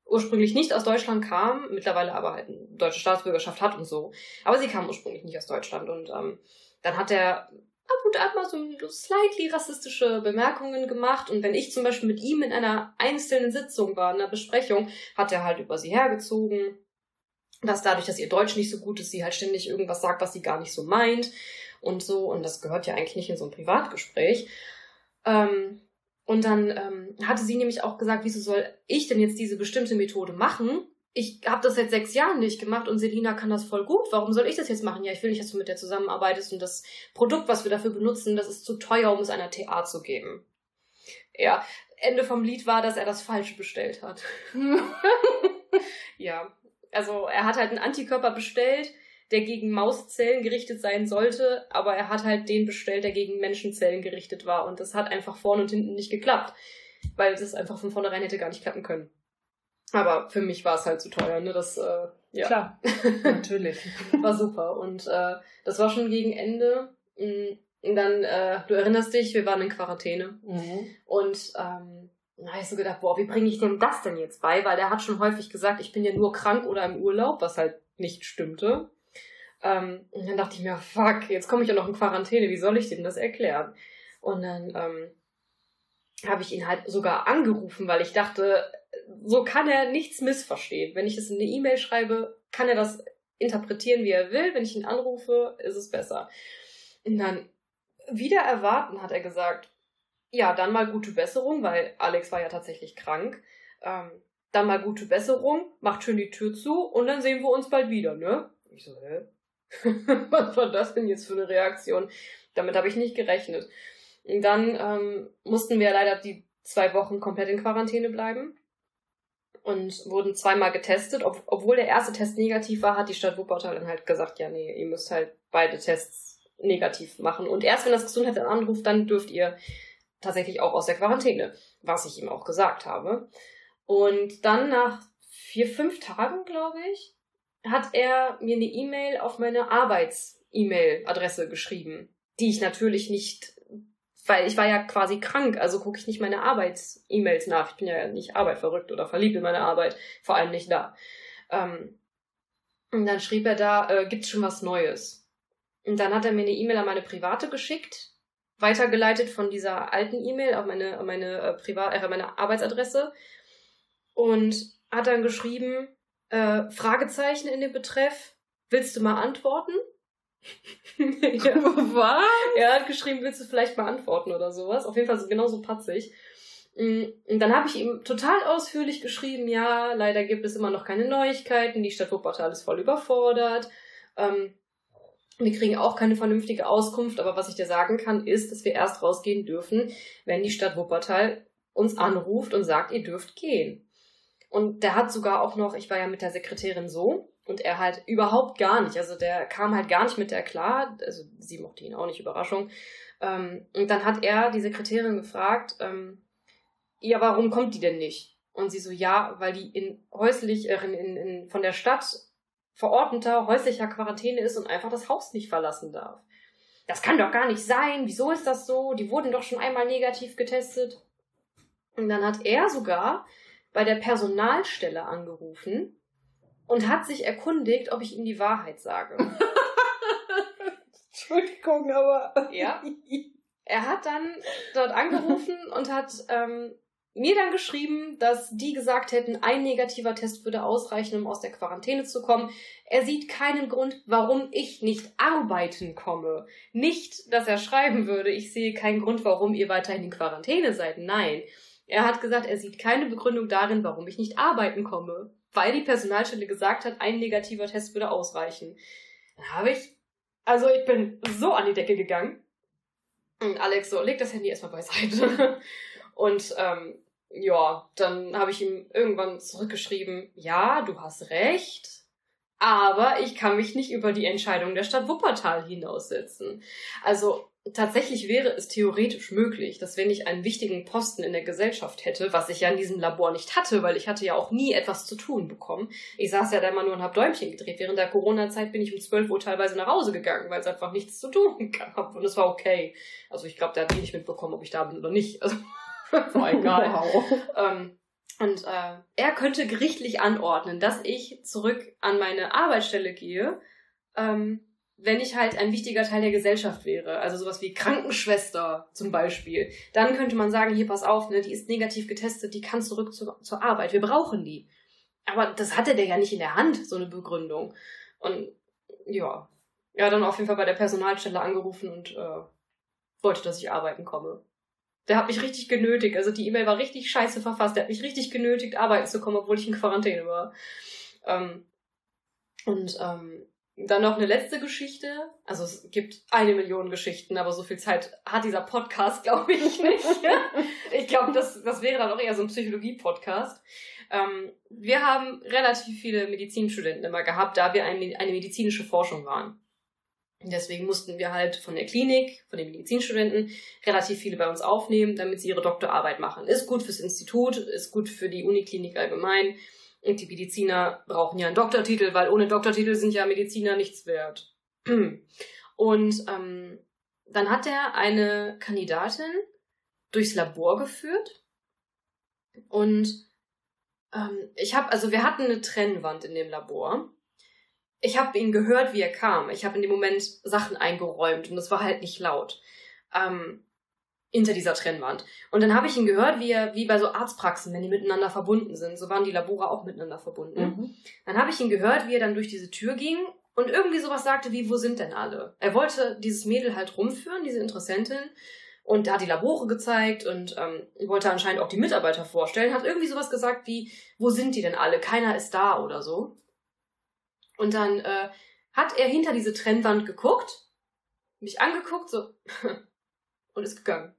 ursprünglich nicht aus Deutschland kam, mittlerweile aber halt eine deutsche Staatsbürgerschaft hat und so. Aber sie kam ursprünglich nicht aus Deutschland und ähm, dann hat er ab und an mal so slightly rassistische Bemerkungen gemacht. Und wenn ich zum Beispiel mit ihm in einer einzelnen Sitzung war, in einer Besprechung, hat er halt über sie hergezogen, dass dadurch, dass ihr Deutsch nicht so gut ist, sie halt ständig irgendwas sagt, was sie gar nicht so meint und so. Und das gehört ja eigentlich nicht in so ein Privatgespräch. Ähm, und dann ähm, hatte sie nämlich auch gesagt, wieso soll ich denn jetzt diese bestimmte Methode machen? Ich habe das seit sechs Jahren nicht gemacht und Selina kann das voll gut. Warum soll ich das jetzt machen? Ja, ich will nicht, dass du mit der zusammenarbeitest und das Produkt, was wir dafür benutzen, das ist zu teuer, um es einer TA zu geben. Ja, Ende vom Lied war, dass er das Falsche bestellt hat. ja, also er hat halt einen Antikörper bestellt, der gegen Mauszellen gerichtet sein sollte, aber er hat halt den bestellt, der gegen Menschenzellen gerichtet war und das hat einfach vorne und hinten nicht geklappt, weil das einfach von vornherein hätte gar nicht klappen können. Aber für mich war es halt zu teuer, ne? Das, äh, ja. Klar, natürlich. war super. Und äh, das war schon gegen Ende. Mm, und dann, äh, du erinnerst dich, wir waren in Quarantäne. Mhm. Und ähm, da habe ich so gedacht, boah, wie bringe ich dem das denn jetzt bei? Weil der hat schon häufig gesagt, ich bin ja nur krank oder im Urlaub, was halt nicht stimmte. Ähm, und dann dachte ich mir, fuck, jetzt komme ich ja noch in Quarantäne, wie soll ich dem das erklären? Und dann ähm, habe ich ihn halt sogar angerufen, weil ich dachte, so kann er nichts missverstehen. Wenn ich es in eine E-Mail schreibe, kann er das interpretieren, wie er will. Wenn ich ihn anrufe, ist es besser. Und dann, wieder erwarten, hat er gesagt, ja, dann mal gute Besserung, weil Alex war ja tatsächlich krank. Ähm, dann mal gute Besserung, macht schön die Tür zu und dann sehen wir uns bald wieder, ne? Ich so, hä? Was war das denn jetzt für eine Reaktion? Damit habe ich nicht gerechnet. Und dann ähm, mussten wir leider die zwei Wochen komplett in Quarantäne bleiben und wurden zweimal getestet. Ob, obwohl der erste Test negativ war, hat die Stadt Wuppertal dann halt gesagt, ja, nee, ihr müsst halt beide Tests negativ machen. Und erst wenn das Gesundheitsamt anruft, dann dürft ihr tatsächlich auch aus der Quarantäne, was ich ihm auch gesagt habe. Und dann nach vier, fünf Tagen, glaube ich, hat er mir eine E-Mail auf meine Arbeits-E-Mail-Adresse geschrieben, die ich natürlich nicht weil ich war ja quasi krank, also gucke ich nicht meine Arbeits-E-Mails nach. Ich bin ja nicht arbeitverrückt oder verliebt in meine Arbeit, vor allem nicht da. Ähm, und dann schrieb er da, äh, gibt's schon was Neues? Und dann hat er mir eine E-Mail an meine private geschickt, weitergeleitet von dieser alten E-Mail auf meine, auf meine, äh, Privat, äh, meine Arbeitsadresse und hat dann geschrieben, äh, Fragezeichen in dem Betreff, willst du mal antworten? Ja. Was? Er hat geschrieben, willst du vielleicht mal antworten oder sowas. Auf jeden Fall so genauso patzig. Mm, und dann habe ich ihm total ausführlich geschrieben, ja, leider gibt es immer noch keine Neuigkeiten, die Stadt Wuppertal ist voll überfordert. Ähm, wir kriegen auch keine vernünftige Auskunft, aber was ich dir sagen kann, ist, dass wir erst rausgehen dürfen, wenn die Stadt Wuppertal uns anruft und sagt, ihr dürft gehen. Und der hat sogar auch noch, ich war ja mit der Sekretärin so, und er halt überhaupt gar nicht, also der kam halt gar nicht mit der klar, also sie mochte ihn auch nicht, Überraschung. Ähm, und dann hat er die Sekretärin gefragt, ähm, ja, warum kommt die denn nicht? Und sie so, ja, weil die in häuslich, äh, in, in, von der Stadt verordneter häuslicher Quarantäne ist und einfach das Haus nicht verlassen darf. Das kann doch gar nicht sein. Wieso ist das so? Die wurden doch schon einmal negativ getestet. Und dann hat er sogar bei der Personalstelle angerufen und hat sich erkundigt, ob ich ihm die Wahrheit sage. Entschuldigung, aber. Ja. Er hat dann dort angerufen und hat ähm, mir dann geschrieben, dass die gesagt hätten, ein negativer Test würde ausreichen, um aus der Quarantäne zu kommen. Er sieht keinen Grund, warum ich nicht arbeiten komme. Nicht, dass er schreiben würde, ich sehe keinen Grund, warum ihr weiterhin in Quarantäne seid. Nein. Er hat gesagt, er sieht keine Begründung darin, warum ich nicht arbeiten komme. Weil die Personalstelle gesagt hat, ein negativer Test würde ausreichen. Dann habe ich, also ich bin so an die Decke gegangen. Und Alex so, leg das Handy erstmal beiseite. Und ähm, ja, dann habe ich ihm irgendwann zurückgeschrieben, ja, du hast recht, aber ich kann mich nicht über die Entscheidung der Stadt Wuppertal hinaussetzen. Also tatsächlich wäre es theoretisch möglich, dass wenn ich einen wichtigen Posten in der Gesellschaft hätte, was ich ja in diesem Labor nicht hatte, weil ich hatte ja auch nie etwas zu tun bekommen. Ich saß ja da immer nur und hab Däumchen gedreht. Während der Corona-Zeit bin ich um 12 Uhr teilweise nach Hause gegangen, weil es einfach nichts zu tun gab. Und es war okay. Also ich glaube, der hat eh nicht mitbekommen, ob ich da bin oder nicht. Also war egal. Wow. Ähm, und äh, er könnte gerichtlich anordnen, dass ich zurück an meine Arbeitsstelle gehe, ähm, wenn ich halt ein wichtiger Teil der Gesellschaft wäre. Also sowas wie Krankenschwester zum Beispiel. Dann könnte man sagen, hier pass auf, ne, die ist negativ getestet, die kann zurück zu, zur Arbeit. Wir brauchen die. Aber das hatte der ja nicht in der Hand, so eine Begründung. Und ja, ja, dann auf jeden Fall bei der Personalstelle angerufen und äh, wollte, dass ich arbeiten komme. Der hat mich richtig genötigt. Also die E-Mail war richtig scheiße verfasst. Der hat mich richtig genötigt, arbeiten zu kommen, obwohl ich in Quarantäne war. Ähm, und ähm, dann noch eine letzte Geschichte. Also es gibt eine Million Geschichten, aber so viel Zeit hat dieser Podcast, glaube ich, nicht. ich glaube, das, das wäre dann auch eher so ein Psychologie-Podcast. Ähm, wir haben relativ viele Medizinstudenten immer gehabt, da wir eine, eine medizinische Forschung waren. Deswegen mussten wir halt von der Klinik, von den Medizinstudenten, relativ viele bei uns aufnehmen, damit sie ihre Doktorarbeit machen. Ist gut fürs Institut, ist gut für die Uniklinik allgemein. Und die Mediziner brauchen ja einen Doktortitel, weil ohne Doktortitel sind ja Mediziner nichts wert. Und ähm, dann hat er eine Kandidatin durchs Labor geführt. Und ähm, ich habe, also wir hatten eine Trennwand in dem Labor ich habe ihn gehört, wie er kam. Ich habe in dem Moment Sachen eingeräumt und es war halt nicht laut. Ähm, hinter dieser Trennwand. Und dann habe ich ihn gehört, wie er, wie bei so Arztpraxen, wenn die miteinander verbunden sind. So waren die Labore auch miteinander verbunden. Mhm. Dann habe ich ihn gehört, wie er dann durch diese Tür ging und irgendwie sowas sagte wie, wo sind denn alle? Er wollte dieses Mädel halt rumführen, diese Interessentin. Und er hat die Labore gezeigt und ähm, wollte anscheinend auch die Mitarbeiter vorstellen. Hat irgendwie sowas gesagt wie, wo sind die denn alle? Keiner ist da oder so. Und dann äh, hat er hinter diese Trennwand geguckt, mich angeguckt, so, und ist gegangen.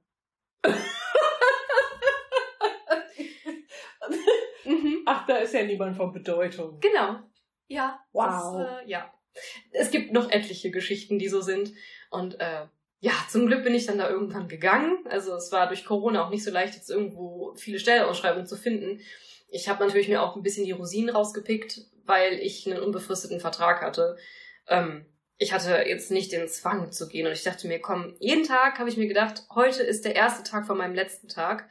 Mhm. Ach, da ist ja niemand von Bedeutung. Genau. Ja. Wow. Das, äh, ja. Es gibt noch etliche Geschichten, die so sind. Und äh, ja, zum Glück bin ich dann da irgendwann gegangen. Also es war durch Corona auch nicht so leicht, jetzt irgendwo viele Stellenausschreibungen zu finden. Ich habe natürlich mir auch ein bisschen die Rosinen rausgepickt, weil ich einen unbefristeten Vertrag hatte. Ähm, ich hatte jetzt nicht den Zwang zu gehen und ich dachte mir, komm, jeden Tag habe ich mir gedacht, heute ist der erste Tag von meinem letzten Tag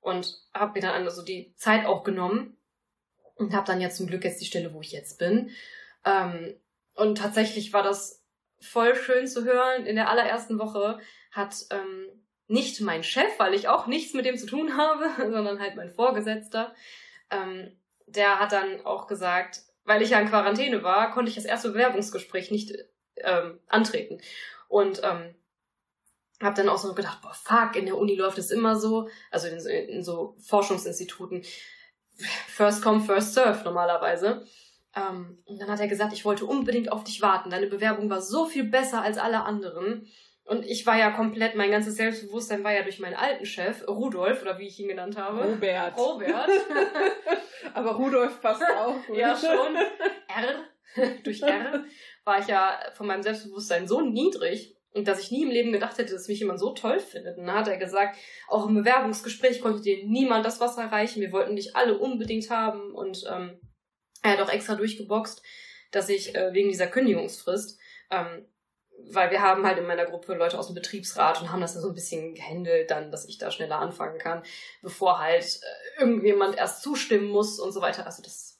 und habe mir dann also die Zeit auch genommen und habe dann ja zum Glück jetzt die Stelle, wo ich jetzt bin. Ähm, und tatsächlich war das voll schön zu hören. In der allerersten Woche hat ähm, nicht mein Chef, weil ich auch nichts mit dem zu tun habe, sondern halt mein Vorgesetzter, ähm, der hat dann auch gesagt, weil ich ja in Quarantäne war, konnte ich das erste Bewerbungsgespräch nicht ähm, antreten. Und ähm, habe dann auch so gedacht, boah, fuck, in der Uni läuft es immer so, also in, in so Forschungsinstituten, first come, first serve normalerweise. Ähm, und dann hat er gesagt, ich wollte unbedingt auf dich warten. Deine Bewerbung war so viel besser als alle anderen. Und ich war ja komplett, mein ganzes Selbstbewusstsein war ja durch meinen alten Chef, Rudolf, oder wie ich ihn genannt habe. Robert. Robert. Aber Rudolf passt auch gut. ja, schon. R. durch R war ich ja von meinem Selbstbewusstsein so niedrig, dass ich nie im Leben gedacht hätte, dass mich jemand so toll findet. Und dann hat er gesagt, auch im Bewerbungsgespräch konnte dir niemand das Wasser reichen. Wir wollten dich alle unbedingt haben. Und ähm, er hat auch extra durchgeboxt, dass ich äh, wegen dieser Kündigungsfrist, ähm, weil wir haben halt in meiner Gruppe Leute aus dem Betriebsrat und haben das dann so ein bisschen gehandelt, dann, dass ich da schneller anfangen kann, bevor halt äh, irgendjemand erst zustimmen muss und so weiter. Also das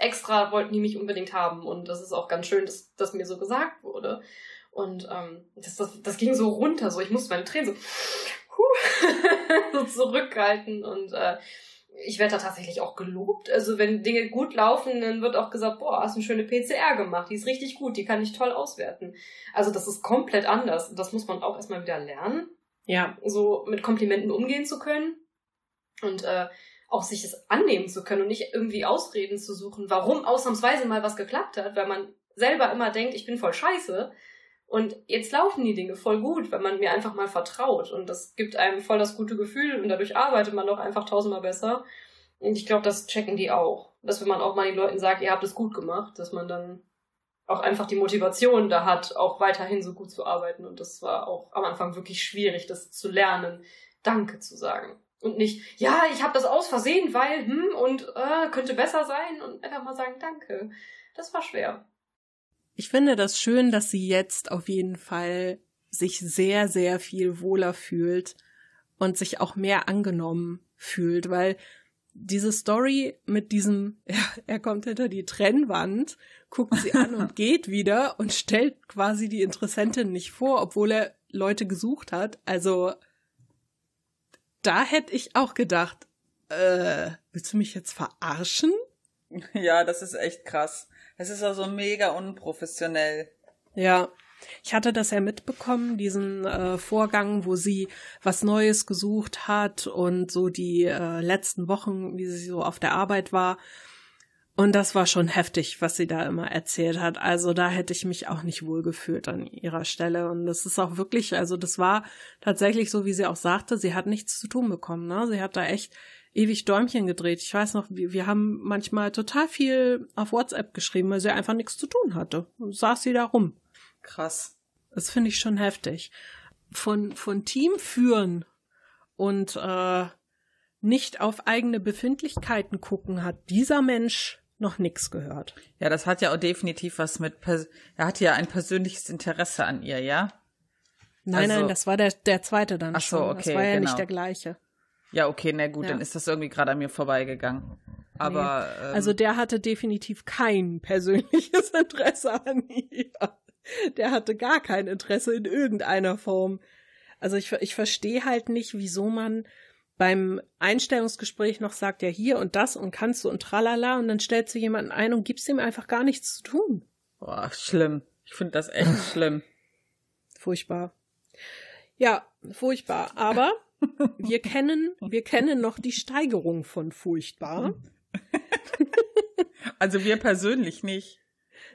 extra wollten die mich unbedingt haben und das ist auch ganz schön, dass das mir so gesagt wurde. Und ähm, das, das, das ging so runter, so ich musste meine Tränen so, so zurückhalten und äh, ich werde da tatsächlich auch gelobt. Also wenn Dinge gut laufen, dann wird auch gesagt, boah, hast eine schöne PCR gemacht, die ist richtig gut, die kann ich toll auswerten. Also das ist komplett anders. Das muss man auch erstmal wieder lernen. Ja. So mit Komplimenten umgehen zu können und äh, auch sich es annehmen zu können und nicht irgendwie Ausreden zu suchen, warum ausnahmsweise mal was geklappt hat, weil man selber immer denkt, ich bin voll scheiße. Und jetzt laufen die Dinge voll gut, wenn man mir einfach mal vertraut. Und das gibt einem voll das gute Gefühl und dadurch arbeitet man doch einfach tausendmal besser. Und ich glaube, das checken die auch. Dass wenn man auch mal den Leuten sagt, ihr habt es gut gemacht, dass man dann auch einfach die Motivation da hat, auch weiterhin so gut zu arbeiten. Und das war auch am Anfang wirklich schwierig, das zu lernen, Danke zu sagen. Und nicht, ja, ich habe das aus Versehen, weil, hm, und äh, könnte besser sein. Und einfach mal sagen, danke. Das war schwer. Ich finde das schön, dass sie jetzt auf jeden Fall sich sehr, sehr viel wohler fühlt und sich auch mehr angenommen fühlt, weil diese Story mit diesem, er, er kommt hinter die Trennwand, guckt sie an und geht wieder und stellt quasi die Interessentin nicht vor, obwohl er Leute gesucht hat. Also da hätte ich auch gedacht, äh, willst du mich jetzt verarschen? Ja, das ist echt krass. Es ist also mega unprofessionell. Ja. Ich hatte das ja mitbekommen, diesen äh, Vorgang, wo sie was Neues gesucht hat und so die äh, letzten Wochen, wie sie so auf der Arbeit war. Und das war schon heftig, was sie da immer erzählt hat. Also da hätte ich mich auch nicht wohlgefühlt an ihrer Stelle. Und das ist auch wirklich, also das war tatsächlich so, wie sie auch sagte, sie hat nichts zu tun bekommen. Ne? Sie hat da echt ewig Däumchen gedreht. Ich weiß noch, wir, wir haben manchmal total viel auf WhatsApp geschrieben, weil sie einfach nichts zu tun hatte. Und saß sie da rum. Krass. Das finde ich schon heftig. Von, von Team führen und äh, nicht auf eigene Befindlichkeiten gucken, hat dieser Mensch noch nichts gehört. Ja, das hat ja auch definitiv was mit, Pers er hatte ja ein persönliches Interesse an ihr, ja? Nein, also, nein, das war der, der zweite dann ach so, schon. Okay, das war ja genau. nicht der gleiche. Ja, okay, na gut, Ja. dann ist das irgendwie gerade an mir vorbeigegangen. Aber ähm, Also der hatte definitiv kein persönliches Interesse an ihr. Der hatte gar kein Interesse in irgendeiner Form. Also ich, ich verstehe halt nicht, wieso man beim Einstellungsgespräch noch sagt, ja hier und das und kannst du und tralala und dann stellst du jemanden ein und gibst ihm einfach gar nichts zu tun. boah, schlimm. Ich finde das echt schlimm. Furchtbar. Ja, furchtbar. Aber wir kennen, wir kennen noch die Steigerung von furchtbar. Also wir persönlich nicht.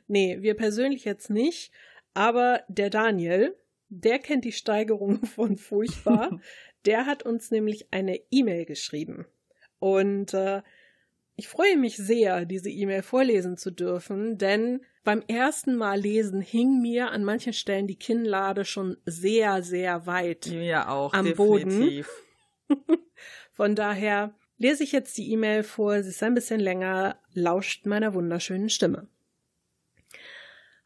Nee, wir persönlich jetzt nicht, aber der Daniel, der kennt die Steigerung von furchtbar. Der hat uns nämlich eine E-Mail geschrieben. Und äh, ich freue mich sehr, diese E-Mail vorlesen zu dürfen, denn beim ersten Mal lesen hing mir an manchen Stellen die Kinnlade schon sehr, sehr weit. Mir auch, Am definitiv. Von daher lese ich jetzt die E-Mail vor, sie ist ein bisschen länger, lauscht meiner wunderschönen Stimme.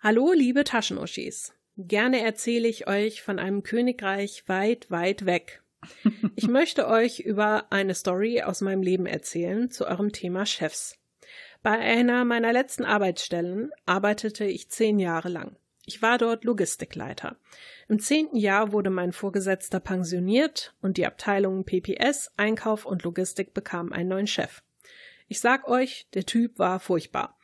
Hallo, liebe Taschenuschis. Gerne erzähle ich euch von einem Königreich weit, weit weg. Ich möchte euch über eine Story aus meinem Leben erzählen zu eurem Thema Chefs. Bei einer meiner letzten Arbeitsstellen arbeitete ich zehn Jahre lang. Ich war dort Logistikleiter. Im zehnten Jahr wurde mein Vorgesetzter pensioniert und die Abteilungen PPS, Einkauf und Logistik bekamen einen neuen Chef. Ich sag euch, der Typ war furchtbar.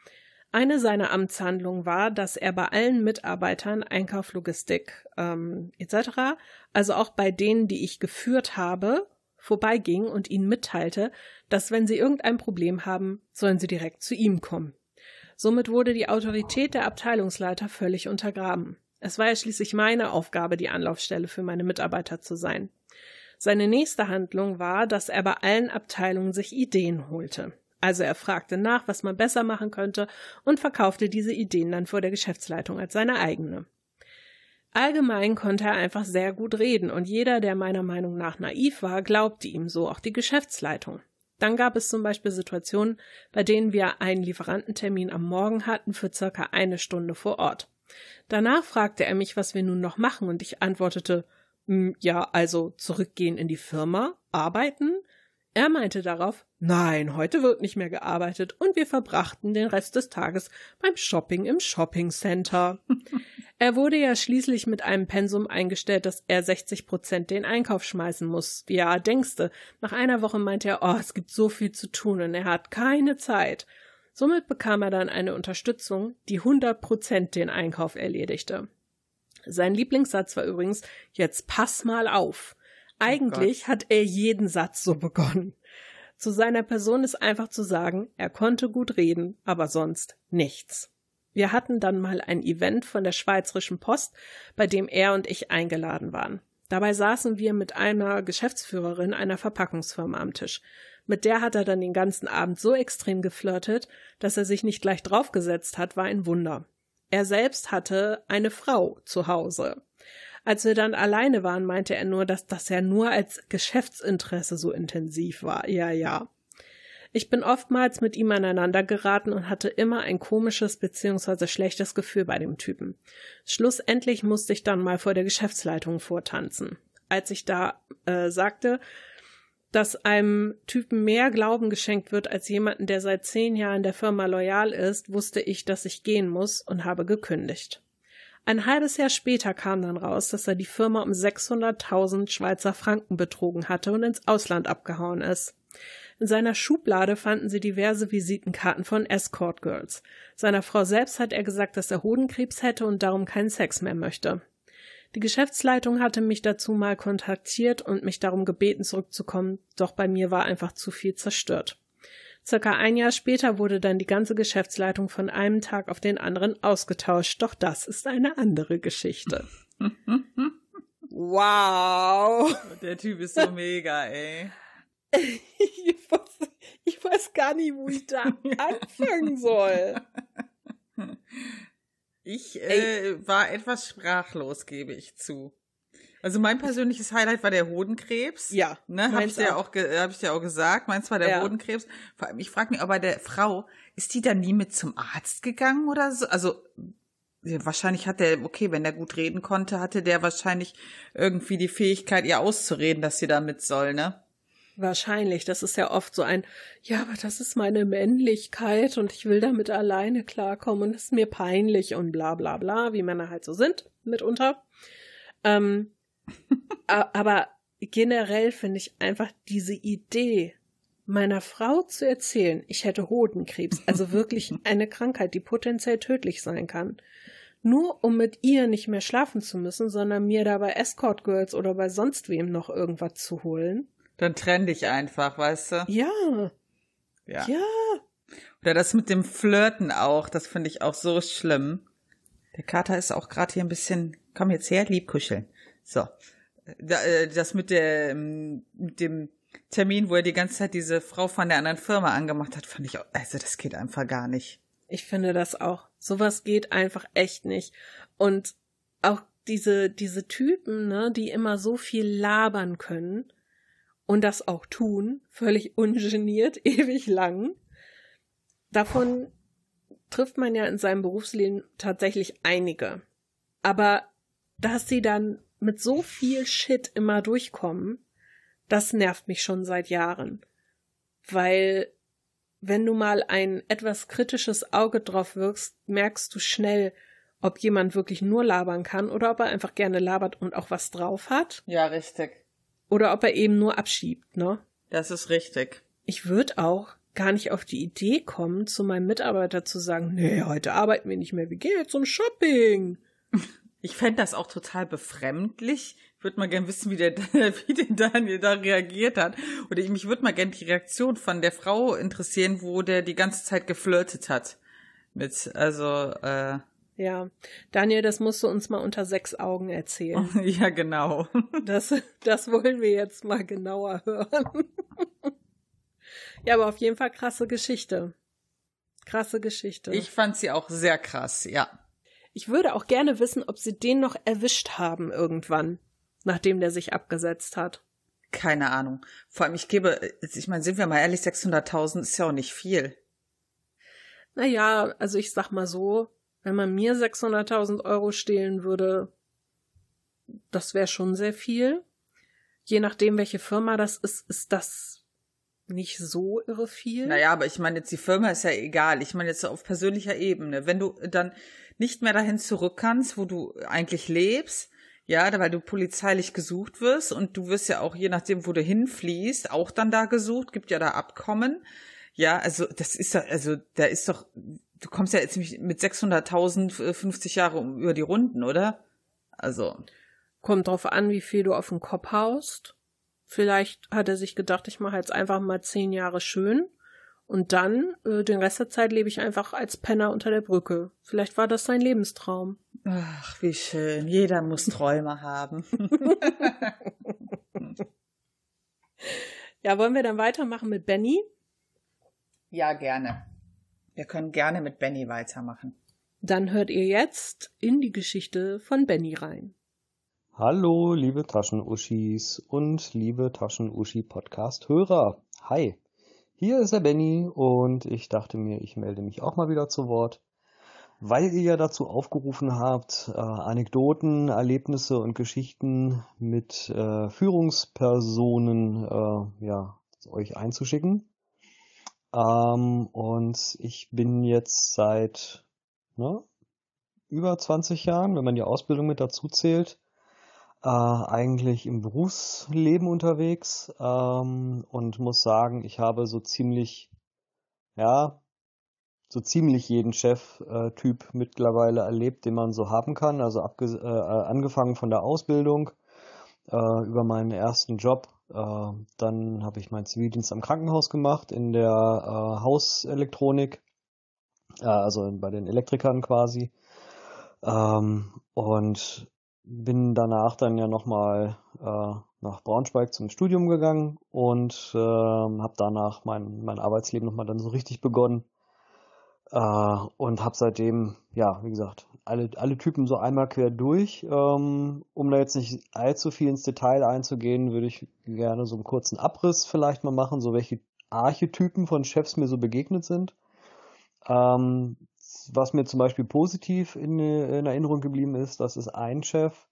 Eine seiner Amtshandlungen war, dass er bei allen Mitarbeitern Einkauf, Logistik ähm, etc., also auch bei denen, die ich geführt habe, vorbeiging und ihnen mitteilte, dass wenn sie irgendein Problem haben, sollen sie direkt zu ihm kommen. Somit wurde die Autorität der Abteilungsleiter völlig untergraben. Es war ja schließlich meine Aufgabe, die Anlaufstelle für meine Mitarbeiter zu sein. Seine nächste Handlung war, dass er bei allen Abteilungen sich Ideen holte. Also er fragte nach, was man besser machen könnte und verkaufte diese Ideen dann vor der Geschäftsleitung als seine eigene. Allgemein konnte er einfach sehr gut reden und jeder, der meiner Meinung nach naiv war, glaubte ihm so, auch die Geschäftsleitung. Dann gab es zum Beispiel Situationen, bei denen wir einen Lieferantentermin am Morgen hatten für circa eine Stunde vor Ort. Danach fragte er mich, was wir nun noch machen, und ich antwortete, hm, ja, also zurückgehen in die Firma, arbeiten, er meinte darauf, nein, heute wird nicht mehr gearbeitet und wir verbrachten den Rest des Tages beim Shopping im Shopping Center. er wurde ja schließlich mit einem Pensum eingestellt, dass er 60 Prozent den Einkauf schmeißen muss. Ja, denkste. Nach einer Woche meinte er, oh, es gibt so viel zu tun und er hat keine Zeit. Somit bekam er dann eine Unterstützung, die 100 Prozent den Einkauf erledigte. Sein Lieblingssatz war übrigens, jetzt pass mal auf. Eigentlich oh hat er jeden Satz so begonnen. Zu seiner Person ist einfach zu sagen, er konnte gut reden, aber sonst nichts. Wir hatten dann mal ein Event von der Schweizerischen Post, bei dem er und ich eingeladen waren. Dabei saßen wir mit einer Geschäftsführerin einer Verpackungsfirma am Tisch. Mit der hat er dann den ganzen Abend so extrem geflirtet, dass er sich nicht gleich draufgesetzt hat, war ein Wunder. Er selbst hatte eine Frau zu Hause. Als wir dann alleine waren, meinte er nur, dass das ja nur als Geschäftsinteresse so intensiv war. Ja, ja. Ich bin oftmals mit ihm aneinander geraten und hatte immer ein komisches bzw. schlechtes Gefühl bei dem Typen. Schlussendlich musste ich dann mal vor der Geschäftsleitung vortanzen. Als ich da äh, sagte, dass einem Typen mehr Glauben geschenkt wird als jemanden, der seit zehn Jahren der Firma loyal ist, wusste ich, dass ich gehen muss und habe gekündigt. Ein halbes Jahr später kam dann raus, dass er die Firma um 600.000 Schweizer Franken betrogen hatte und ins Ausland abgehauen ist. In seiner Schublade fanden sie diverse Visitenkarten von Escort Girls. Seiner Frau selbst hat er gesagt, dass er Hodenkrebs hätte und darum keinen Sex mehr möchte. Die Geschäftsleitung hatte mich dazu mal kontaktiert und mich darum gebeten, zurückzukommen, doch bei mir war einfach zu viel zerstört. Circa ein Jahr später wurde dann die ganze Geschäftsleitung von einem Tag auf den anderen ausgetauscht. Doch das ist eine andere Geschichte. wow. Der Typ ist so mega, ey. ich, weiß, ich weiß gar nicht, wo ich da anfangen soll. Ich äh, war etwas sprachlos, gebe ich zu. Also mein persönliches Highlight war der Hodenkrebs. Ja. Ne, habe ich dir auch, hab ich dir auch gesagt. Meins war der ja. Hodenkrebs. Vor allem, ich frage mich, aber der Frau, ist die da nie mit zum Arzt gegangen oder so? Also wahrscheinlich hat der, okay, wenn der gut reden konnte, hatte der wahrscheinlich irgendwie die Fähigkeit, ihr auszureden, dass sie da mit soll, ne? Wahrscheinlich. Das ist ja oft so ein, ja, aber das ist meine Männlichkeit und ich will damit alleine klarkommen und es ist mir peinlich und bla bla bla, wie Männer halt so sind, mitunter. Ähm, aber generell finde ich einfach diese Idee, meiner Frau zu erzählen, ich hätte Hodenkrebs, also wirklich eine Krankheit, die potenziell tödlich sein kann, nur um mit ihr nicht mehr schlafen zu müssen, sondern mir dabei Escort Girls oder bei sonst wem noch irgendwas zu holen. Dann trenn dich einfach, weißt du? Ja. Ja. Ja. Oder das mit dem Flirten auch, das finde ich auch so schlimm. Der Kater ist auch gerade hier ein bisschen, komm jetzt her, lieb kuscheln. So. Äh, das mit, der, ähm, mit dem Termin, wo er die ganze Zeit diese Frau von der anderen Firma angemacht hat, fand ich auch, also das geht einfach gar nicht. Ich finde das auch. Sowas geht einfach echt nicht. Und auch diese, diese Typen, ne, die immer so viel labern können und das auch tun, völlig ungeniert, ewig lang. Davon trifft man ja in seinem Berufsleben tatsächlich einige. Aber dass sie dann mit so viel Shit immer durchkommen, das nervt mich schon seit Jahren. Weil wenn du mal ein etwas kritisches Auge drauf wirkst, merkst du schnell, ob jemand wirklich nur labern kann oder ob er einfach gerne labert und auch was drauf hat. Ja, richtig. Oder ob er eben nur abschiebt, ne? Das ist richtig. Ich würde auch gar nicht auf die Idee kommen, zu meinem Mitarbeiter zu sagen, nee, heute arbeiten wir nicht mehr, wir gehen jetzt zum Shopping. Ich fände das auch total befremdlich. Ich würde mal gern wissen, wie der, wie der Daniel da reagiert hat. Oder ich, mich würde mal gern die Reaktion von der Frau interessieren, wo der die ganze Zeit geflirtet hat. Mit, also, äh. Ja, Daniel, das musst du uns mal unter sechs Augen erzählen. ja, genau. Das, das wollen wir jetzt mal genauer hören. ja, aber auf jeden Fall krasse Geschichte. Krasse Geschichte. Ich fand sie auch sehr krass, ja. Ich würde auch gerne wissen, ob sie den noch erwischt haben irgendwann, nachdem der sich abgesetzt hat. Keine Ahnung. Vor allem, ich gebe, ich meine, sind wir mal ehrlich, 600.000 ist ja auch nicht viel. Naja, also ich sag mal so, wenn man mir 600.000 Euro stehlen würde, das wäre schon sehr viel. Je nachdem, welche Firma das ist, ist das nicht so irre viel. Naja, aber ich meine jetzt, die Firma ist ja egal. Ich meine jetzt auf persönlicher Ebene. Wenn du dann nicht mehr dahin zurück kannst, wo du eigentlich lebst, ja, weil du polizeilich gesucht wirst und du wirst ja auch, je nachdem, wo du hinfließt, auch dann da gesucht, gibt ja da Abkommen. Ja, also das ist ja, also da ist doch, du kommst ja jetzt mit 600.000 50 Jahre über die Runden, oder? Also. Kommt drauf an, wie viel du auf den Kopf haust. Vielleicht hat er sich gedacht, ich mache jetzt einfach mal zehn Jahre schön und dann, äh, den Rest der Zeit lebe ich einfach als Penner unter der Brücke. Vielleicht war das sein Lebenstraum. Ach, wie schön. Jeder muss Träume haben. ja, wollen wir dann weitermachen mit Benny? Ja, gerne. Wir können gerne mit Benny weitermachen. Dann hört ihr jetzt in die Geschichte von Benny rein. Hallo, liebe Taschenuschis und liebe Taschenuschi-Podcast-Hörer. Hi. Hier ist der Benny und ich dachte mir, ich melde mich auch mal wieder zu Wort, weil ihr ja dazu aufgerufen habt, äh, Anekdoten, Erlebnisse und Geschichten mit äh, Führungspersonen äh, ja, euch einzuschicken. Ähm, und ich bin jetzt seit ne, über 20 Jahren, wenn man die Ausbildung mit dazu zählt, äh, eigentlich im Berufsleben unterwegs ähm, und muss sagen, ich habe so ziemlich, ja, so ziemlich jeden Chef-Typ äh, mittlerweile erlebt, den man so haben kann. Also abge äh, angefangen von der Ausbildung äh, über meinen ersten Job. Äh, dann habe ich meinen Zivildienst am Krankenhaus gemacht in der äh, Hauselektronik, äh, also bei den Elektrikern quasi. Ähm, und bin danach dann ja nochmal äh, nach Braunschweig zum Studium gegangen und äh, habe danach mein, mein Arbeitsleben nochmal dann so richtig begonnen äh, und habe seitdem, ja, wie gesagt, alle, alle Typen so einmal quer durch. Ähm, um da jetzt nicht allzu viel ins Detail einzugehen, würde ich gerne so einen kurzen Abriss vielleicht mal machen, so welche Archetypen von Chefs mir so begegnet sind. Ähm, was mir zum Beispiel positiv in, in Erinnerung geblieben ist, das ist ein Chef,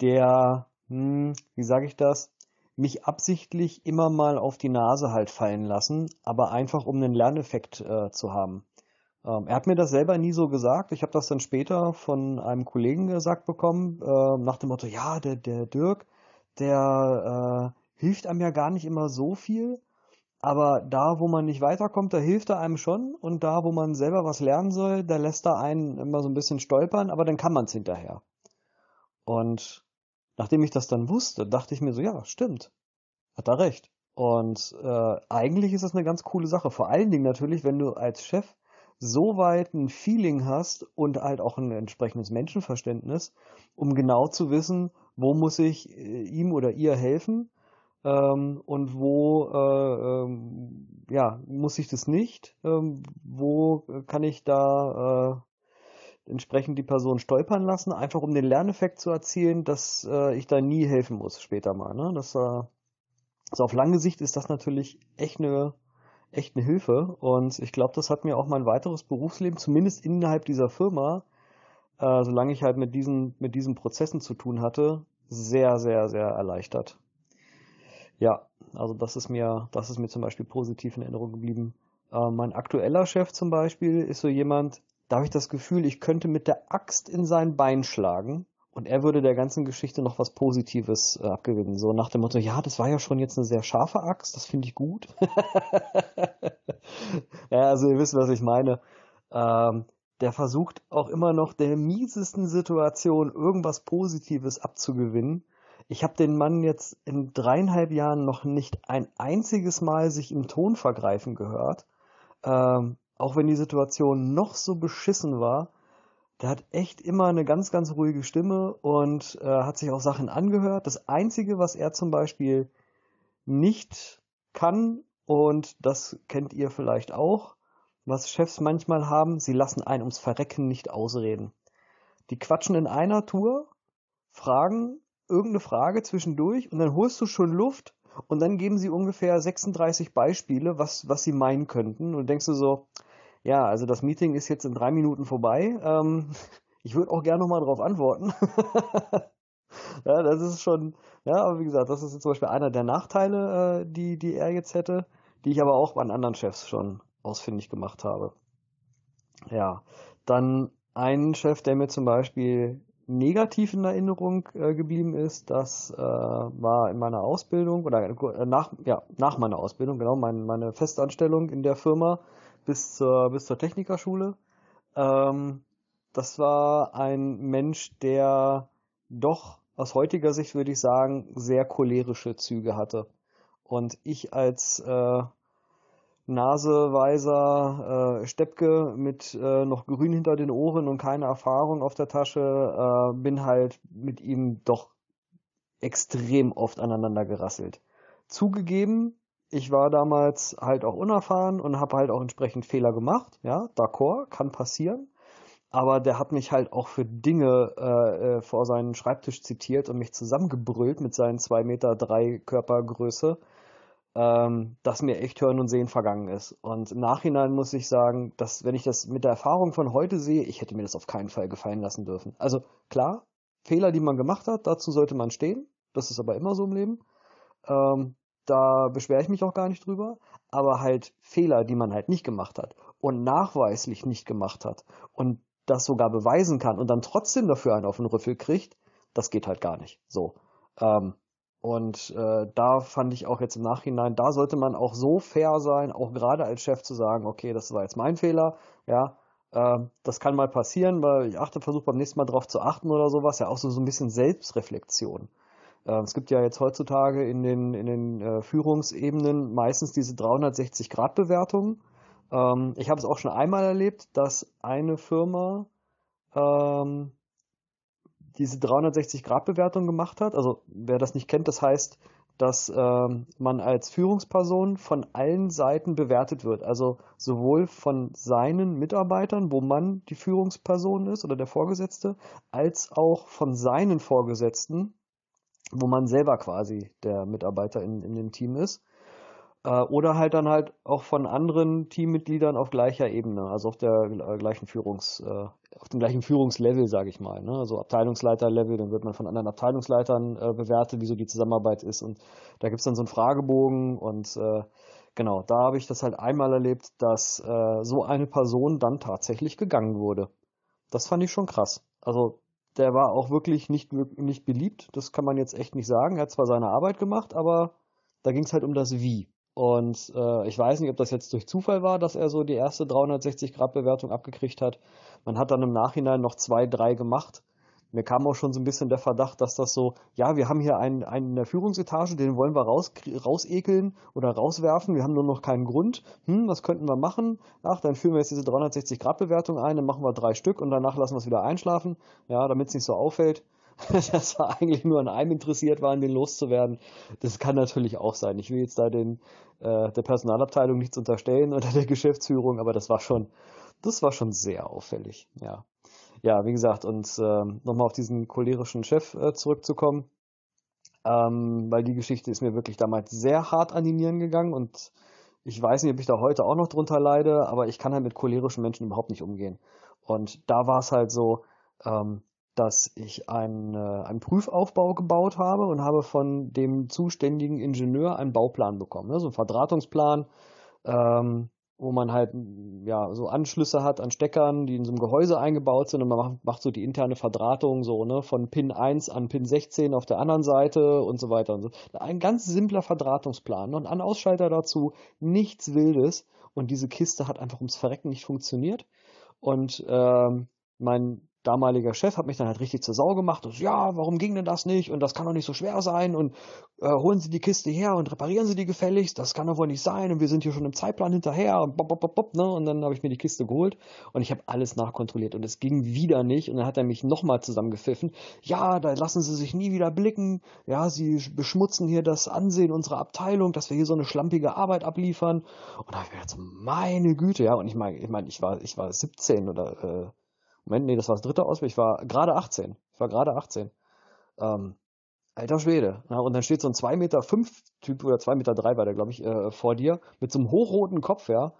der, hm, wie sage ich das, mich absichtlich immer mal auf die Nase halt fallen lassen, aber einfach um einen Lerneffekt äh, zu haben. Ähm, er hat mir das selber nie so gesagt. Ich habe das dann später von einem Kollegen gesagt bekommen, äh, nach dem Motto, ja, der, der Dirk, der äh, hilft einem ja gar nicht immer so viel, aber da, wo man nicht weiterkommt, da hilft er einem schon. Und da, wo man selber was lernen soll, da lässt er einen immer so ein bisschen stolpern, aber dann kann man es hinterher. Und nachdem ich das dann wusste, dachte ich mir so, ja, stimmt. Hat er recht. Und äh, eigentlich ist das eine ganz coole Sache. Vor allen Dingen natürlich, wenn du als Chef so weit ein Feeling hast und halt auch ein entsprechendes Menschenverständnis, um genau zu wissen, wo muss ich äh, ihm oder ihr helfen ähm, und wo äh, ähm, ja, muss ich das nicht? Ähm, wo kann ich da äh, entsprechend die Person stolpern lassen, einfach um den Lerneffekt zu erzielen, dass äh, ich da nie helfen muss später mal. Ne? Das, äh, also auf lange Sicht ist das natürlich echt eine echt eine Hilfe und ich glaube, das hat mir auch mein weiteres Berufsleben, zumindest innerhalb dieser Firma, äh, solange ich halt mit diesen mit diesen Prozessen zu tun hatte, sehr sehr sehr erleichtert. Ja, also das ist mir, das ist mir zum Beispiel positiv in Erinnerung geblieben. Äh, mein aktueller Chef zum Beispiel ist so jemand, da habe ich das Gefühl, ich könnte mit der Axt in sein Bein schlagen und er würde der ganzen Geschichte noch was Positives äh, abgewinnen. So nach dem Motto, ja, das war ja schon jetzt eine sehr scharfe Axt, das finde ich gut. ja, also ihr wisst, was ich meine. Ähm, der versucht auch immer noch der miesesten Situation irgendwas Positives abzugewinnen. Ich habe den Mann jetzt in dreieinhalb Jahren noch nicht ein einziges Mal sich im Ton vergreifen gehört. Ähm, auch wenn die Situation noch so beschissen war, der hat echt immer eine ganz, ganz ruhige Stimme und äh, hat sich auch Sachen angehört. Das Einzige, was er zum Beispiel nicht kann, und das kennt ihr vielleicht auch, was Chefs manchmal haben, sie lassen einen ums Verrecken nicht ausreden. Die quatschen in einer Tour, fragen irgendeine Frage zwischendurch und dann holst du schon Luft und dann geben sie ungefähr 36 Beispiele, was, was sie meinen könnten und denkst du so, ja, also das Meeting ist jetzt in drei Minuten vorbei. Ähm, ich würde auch gerne nochmal darauf antworten. ja, das ist schon, ja, aber wie gesagt, das ist zum Beispiel einer der Nachteile, äh, die, die er jetzt hätte, die ich aber auch an anderen Chefs schon ausfindig gemacht habe. Ja, dann ein Chef, der mir zum Beispiel negativ in Erinnerung äh, geblieben ist, das äh, war in meiner Ausbildung oder äh, nach, ja, nach meiner Ausbildung, genau, mein, meine Festanstellung in der Firma bis zur, bis zur Technikerschule. Ähm, das war ein Mensch, der doch aus heutiger Sicht würde ich sagen, sehr cholerische Züge hatte. Und ich als äh, naseweiser äh, Steppke mit äh, noch grün hinter den Ohren und keine Erfahrung auf der Tasche, äh, bin halt mit ihm doch extrem oft aneinander gerasselt. Zugegeben, ich war damals halt auch unerfahren und habe halt auch entsprechend Fehler gemacht. Ja, d'accord, kann passieren. Aber der hat mich halt auch für Dinge äh, äh, vor seinen Schreibtisch zitiert und mich zusammengebrüllt mit seinen zwei Meter drei Körpergröße, ähm, dass mir echt Hören und Sehen vergangen ist. Und im Nachhinein muss ich sagen, dass wenn ich das mit der Erfahrung von heute sehe, ich hätte mir das auf keinen Fall gefallen lassen dürfen. Also klar, Fehler, die man gemacht hat, dazu sollte man stehen. Das ist aber immer so im Leben. Ähm, da beschwere ich mich auch gar nicht drüber, aber halt Fehler, die man halt nicht gemacht hat und nachweislich nicht gemacht hat und das sogar beweisen kann und dann trotzdem dafür einen auf den Rüffel kriegt, das geht halt gar nicht. So. Ähm, und äh, da fand ich auch jetzt im Nachhinein, da sollte man auch so fair sein, auch gerade als Chef zu sagen, okay, das war jetzt mein Fehler, ja, äh, das kann mal passieren, weil ich achte, versuche beim nächsten Mal drauf zu achten oder sowas, ja auch so, so ein bisschen Selbstreflexion. Äh, es gibt ja jetzt heutzutage in den, in den äh, Führungsebenen meistens diese 360-Grad-Bewertungen. Ähm, ich habe es auch schon einmal erlebt, dass eine Firma ähm, diese 360-Grad-Bewertung gemacht hat. Also wer das nicht kennt, das heißt, dass ähm, man als Führungsperson von allen Seiten bewertet wird. Also sowohl von seinen Mitarbeitern, wo man die Führungsperson ist oder der Vorgesetzte, als auch von seinen Vorgesetzten, wo man selber quasi der Mitarbeiter in, in dem Team ist. Äh, oder halt dann halt auch von anderen Teammitgliedern auf gleicher Ebene, also auf der äh, gleichen Führungs, äh, auf dem gleichen Führungslevel, sage ich mal. Ne? Also Abteilungsleiterlevel, dann wird man von anderen Abteilungsleitern äh, bewertet, wie so die Zusammenarbeit ist. Und da gibt's dann so einen Fragebogen und äh, genau, da habe ich das halt einmal erlebt, dass äh, so eine Person dann tatsächlich gegangen wurde. Das fand ich schon krass. Also der war auch wirklich nicht, nicht beliebt. Das kann man jetzt echt nicht sagen. Er hat zwar seine Arbeit gemacht, aber da ging es halt um das Wie. Und äh, ich weiß nicht, ob das jetzt durch Zufall war, dass er so die erste 360-Grad-Bewertung abgekriegt hat. Man hat dann im Nachhinein noch zwei, drei gemacht mir kam auch schon so ein bisschen der Verdacht, dass das so, ja, wir haben hier einen, einen in der Führungsetage, den wollen wir raus, rausekeln oder rauswerfen, wir haben nur noch keinen Grund. Hm, was könnten wir machen? Ach, dann führen wir jetzt diese 360-Grad-Bewertung ein, dann machen wir drei Stück und danach lassen wir es wieder einschlafen, ja, damit es nicht so auffällt. dass wir eigentlich nur an einem interessiert waren, den loszuwerden. Das kann natürlich auch sein. Ich will jetzt da den äh, der Personalabteilung nichts unterstellen oder der Geschäftsführung, aber das war schon, das war schon sehr auffällig. Ja, ja, wie gesagt, und äh, nochmal auf diesen cholerischen Chef äh, zurückzukommen, ähm, weil die Geschichte ist mir wirklich damals sehr hart an die Nieren gegangen und ich weiß nicht, ob ich da heute auch noch drunter leide, aber ich kann halt mit cholerischen Menschen überhaupt nicht umgehen. Und da war es halt so, ähm, dass ich einen, äh, einen Prüfaufbau gebaut habe und habe von dem zuständigen Ingenieur einen Bauplan bekommen, ne, so einen Verdrahtungsplan. Ähm, wo man halt ja so Anschlüsse hat an Steckern, die in so einem Gehäuse eingebaut sind und man macht, macht so die interne Verdrahtung so, ne, von Pin 1 an Pin 16 auf der anderen Seite und so weiter und so. Ein ganz simpler Verdrahtungsplan und an Ausschalter dazu, nichts Wildes und diese Kiste hat einfach ums Verrecken nicht funktioniert und ähm, mein damaliger Chef hat mich dann halt richtig zur Sau gemacht. Und so, ja, warum ging denn das nicht? Und das kann doch nicht so schwer sein. Und äh, holen Sie die Kiste her und reparieren Sie die gefälligst. Das kann doch wohl nicht sein. Und wir sind hier schon im Zeitplan hinterher. Und, bop, bop, bop, ne? und dann habe ich mir die Kiste geholt und ich habe alles nachkontrolliert. Und es ging wieder nicht. Und dann hat er mich nochmal zusammengepfiffen. Ja, da lassen Sie sich nie wieder blicken. Ja, Sie beschmutzen hier das Ansehen unserer Abteilung, dass wir hier so eine schlampige Arbeit abliefern. Und da habe ich mir gedacht, meine Güte, ja. Und ich meine, ich meine, ich war, ich war 17 oder äh, Moment, nee, das war das dritte Ausbild. Ich war gerade 18. Ich war gerade 18. Ähm, alter Schwede. Ja, und dann steht so ein 2,5 Meter fünf Typ oder 2,3 Meter drei war der, glaube ich, äh, vor dir mit so einem hochroten Kopf, ja.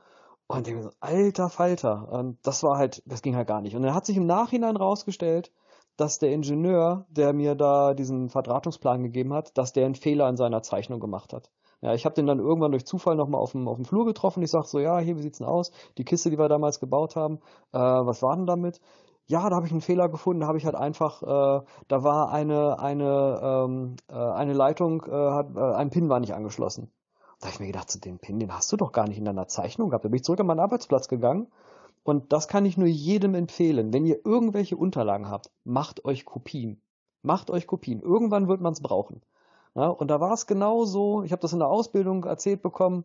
Und ich so, alter Falter. Und das war halt, das ging halt gar nicht. Und dann hat sich im Nachhinein rausgestellt, dass der Ingenieur, der mir da diesen Verdrahtungsplan gegeben hat, dass der einen Fehler in seiner Zeichnung gemacht hat. Ja, ich habe den dann irgendwann durch Zufall nochmal auf dem, auf dem Flur getroffen. Ich sag so, ja, hier, wie sieht's denn aus? Die Kiste, die wir damals gebaut haben, äh, was war denn damit? Ja, da habe ich einen Fehler gefunden, da habe ich halt einfach, äh, da war eine, eine, ähm, äh, eine Leitung, äh, hat, äh, ein Pin war nicht angeschlossen. Da habe ich mir gedacht, so den Pin, den hast du doch gar nicht in deiner Zeichnung gehabt. Da bin ich zurück an meinen Arbeitsplatz gegangen und das kann ich nur jedem empfehlen. Wenn ihr irgendwelche Unterlagen habt, macht euch Kopien. Macht euch Kopien. Irgendwann wird man es brauchen. Ja, und da war es genau so, ich habe das in der Ausbildung erzählt bekommen,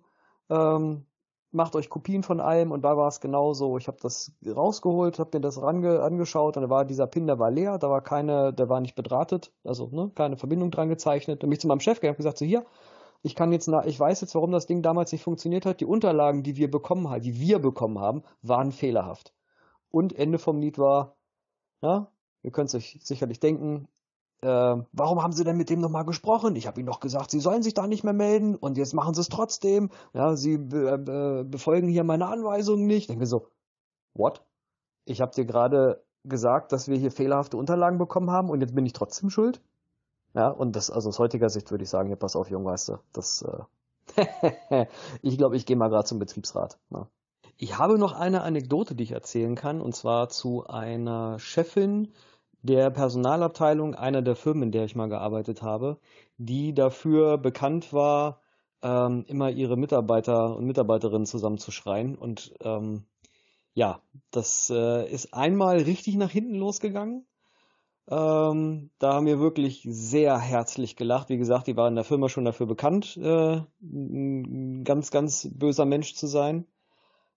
ähm, macht euch Kopien von allem und da war es genau so. Ich habe das rausgeholt, habe mir das range, angeschaut und da war dieser Pin, der war leer, da war keine, der war nicht bedrahtet, also ne, keine Verbindung dran gezeichnet. Und mich zu meinem Chef gegangen und gesagt, so hier, ich kann jetzt, ich weiß jetzt, warum das Ding damals nicht funktioniert hat. Die Unterlagen, die wir bekommen haben, die wir bekommen haben, waren fehlerhaft. Und Ende vom Lied war, ja, ihr könnt es euch sicherlich denken, äh, warum haben Sie denn mit dem nochmal gesprochen? Ich habe Ihnen doch gesagt, Sie sollen sich da nicht mehr melden und jetzt machen Sie es trotzdem. Ja, Sie be befolgen hier meine Anweisungen nicht. Ich denke so, what? Ich habe dir gerade gesagt, dass wir hier fehlerhafte Unterlagen bekommen haben und jetzt bin ich trotzdem schuld? Ja, und das, also aus heutiger Sicht würde ich sagen, ja, pass auf, Jung, das, äh, ich glaube, ich gehe mal gerade zum Betriebsrat. Ja. Ich habe noch eine Anekdote, die ich erzählen kann, und zwar zu einer Chefin, der Personalabteilung einer der Firmen, in der ich mal gearbeitet habe, die dafür bekannt war, ähm, immer ihre Mitarbeiter und Mitarbeiterinnen zusammenzuschreien. Und ähm, ja, das äh, ist einmal richtig nach hinten losgegangen. Ähm, da haben wir wirklich sehr herzlich gelacht. Wie gesagt, die war in der Firma schon dafür bekannt, äh, ein ganz, ganz böser Mensch zu sein.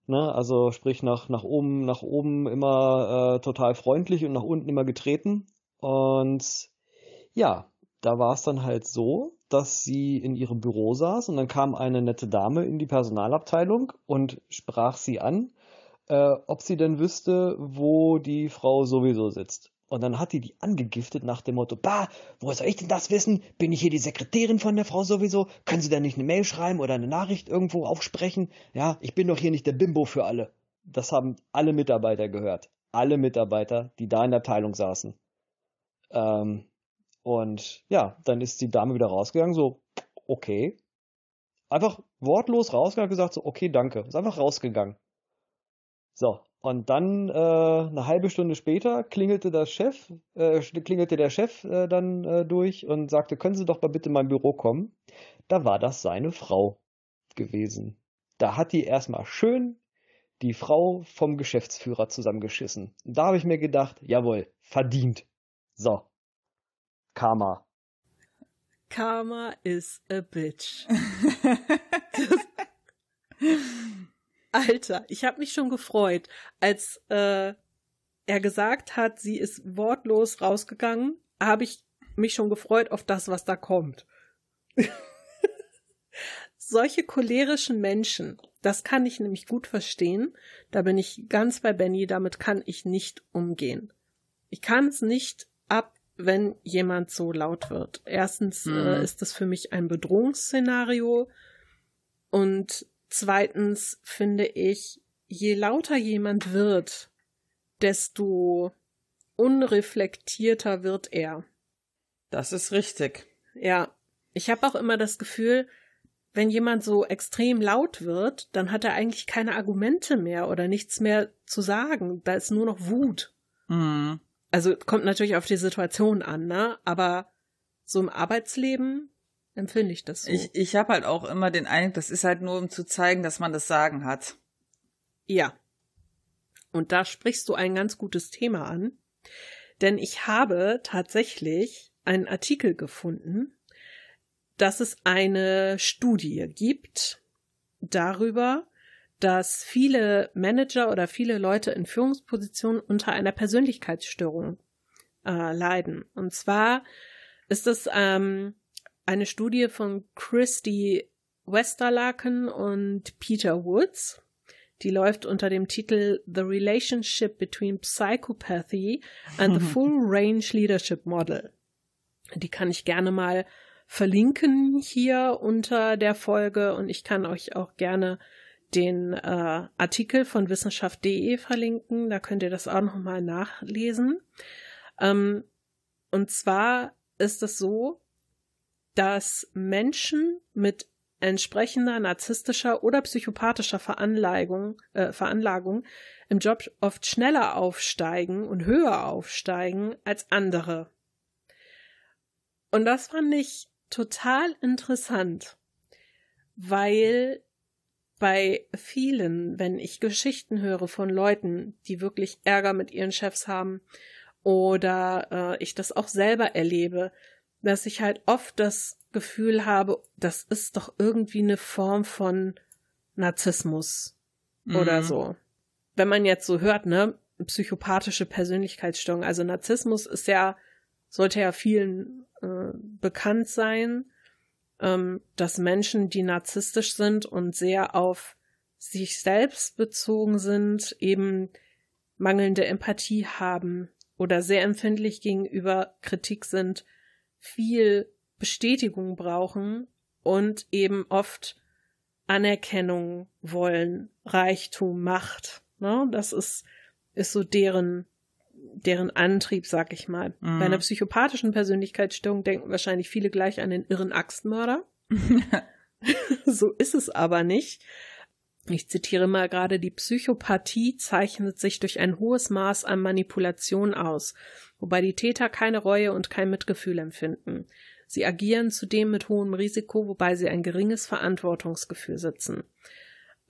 Ne? Also sprich nach, nach oben, nach oben immer äh, total freundlich und nach unten immer getreten. Und ja, da war es dann halt so, dass sie in ihrem Büro saß und dann kam eine nette Dame in die Personalabteilung und sprach sie an, äh, ob sie denn wüsste, wo die Frau sowieso sitzt. Und dann hat die die angegiftet nach dem Motto, bah, wo soll ich denn das wissen? Bin ich hier die Sekretärin von der Frau sowieso? Können Sie da nicht eine Mail schreiben oder eine Nachricht irgendwo aufsprechen? Ja, ich bin doch hier nicht der Bimbo für alle. Das haben alle Mitarbeiter gehört. Alle Mitarbeiter, die da in der Abteilung saßen. Ähm, und ja, dann ist die Dame wieder rausgegangen, so, okay. Einfach wortlos rausgegangen gesagt, so, okay, danke. Ist einfach rausgegangen. So, und dann äh, eine halbe Stunde später klingelte der Chef, äh, klingelte der Chef äh, dann äh, durch und sagte, können Sie doch mal bitte in mein Büro kommen. Da war das seine Frau gewesen. Da hat die erstmal schön die Frau vom Geschäftsführer zusammengeschissen. Da habe ich mir gedacht, jawohl, verdient. So. Karma. Karma is a bitch. Alter, ich habe mich schon gefreut, als äh, er gesagt hat, sie ist wortlos rausgegangen, habe ich mich schon gefreut auf das, was da kommt. Solche cholerischen Menschen, das kann ich nämlich gut verstehen. Da bin ich ganz bei Benny, damit kann ich nicht umgehen. Ich kann es nicht ab, wenn jemand so laut wird. Erstens äh, mhm. äh, ist das für mich ein Bedrohungsszenario und Zweitens finde ich, je lauter jemand wird, desto unreflektierter wird er. Das ist richtig. Ja, ich habe auch immer das Gefühl, wenn jemand so extrem laut wird, dann hat er eigentlich keine Argumente mehr oder nichts mehr zu sagen. Da ist nur noch Wut. Mhm. Also kommt natürlich auf die Situation an, ne? Aber so im Arbeitsleben empfinde ich das so. Ich, ich habe halt auch immer den Eindruck, das ist halt nur, um zu zeigen, dass man das Sagen hat. Ja. Und da sprichst du ein ganz gutes Thema an. Denn ich habe tatsächlich einen Artikel gefunden, dass es eine Studie gibt darüber, dass viele Manager oder viele Leute in Führungspositionen unter einer Persönlichkeitsstörung äh, leiden. Und zwar ist es ähm, eine Studie von Christy Westerlaken und Peter Woods. Die läuft unter dem Titel The Relationship Between Psychopathy and the Full Range Leadership Model. Die kann ich gerne mal verlinken hier unter der Folge und ich kann euch auch gerne den äh, Artikel von wissenschaft.de verlinken. Da könnt ihr das auch nochmal nachlesen. Ähm, und zwar ist es so, dass Menschen mit entsprechender narzisstischer oder psychopathischer Veranlagung, äh, Veranlagung im Job oft schneller aufsteigen und höher aufsteigen als andere. Und das fand ich total interessant, weil bei vielen, wenn ich Geschichten höre von Leuten, die wirklich Ärger mit ihren Chefs haben oder äh, ich das auch selber erlebe, dass ich halt oft das Gefühl habe, das ist doch irgendwie eine Form von Narzissmus mhm. oder so. Wenn man jetzt so hört, ne, psychopathische Persönlichkeitsstörung, also Narzissmus ist ja, sollte ja vielen äh, bekannt sein, ähm, dass Menschen, die narzisstisch sind und sehr auf sich selbst bezogen sind, eben mangelnde Empathie haben oder sehr empfindlich gegenüber Kritik sind, viel Bestätigung brauchen und eben oft Anerkennung wollen, Reichtum, Macht. Ne? Das ist, ist so deren deren Antrieb, sag ich mal. Mhm. Bei einer psychopathischen Persönlichkeitsstörung denken wahrscheinlich viele gleich an den irren Axtmörder. so ist es aber nicht. Ich zitiere mal gerade, die Psychopathie zeichnet sich durch ein hohes Maß an Manipulation aus, wobei die Täter keine Reue und kein Mitgefühl empfinden. Sie agieren zudem mit hohem Risiko, wobei sie ein geringes Verantwortungsgefühl sitzen.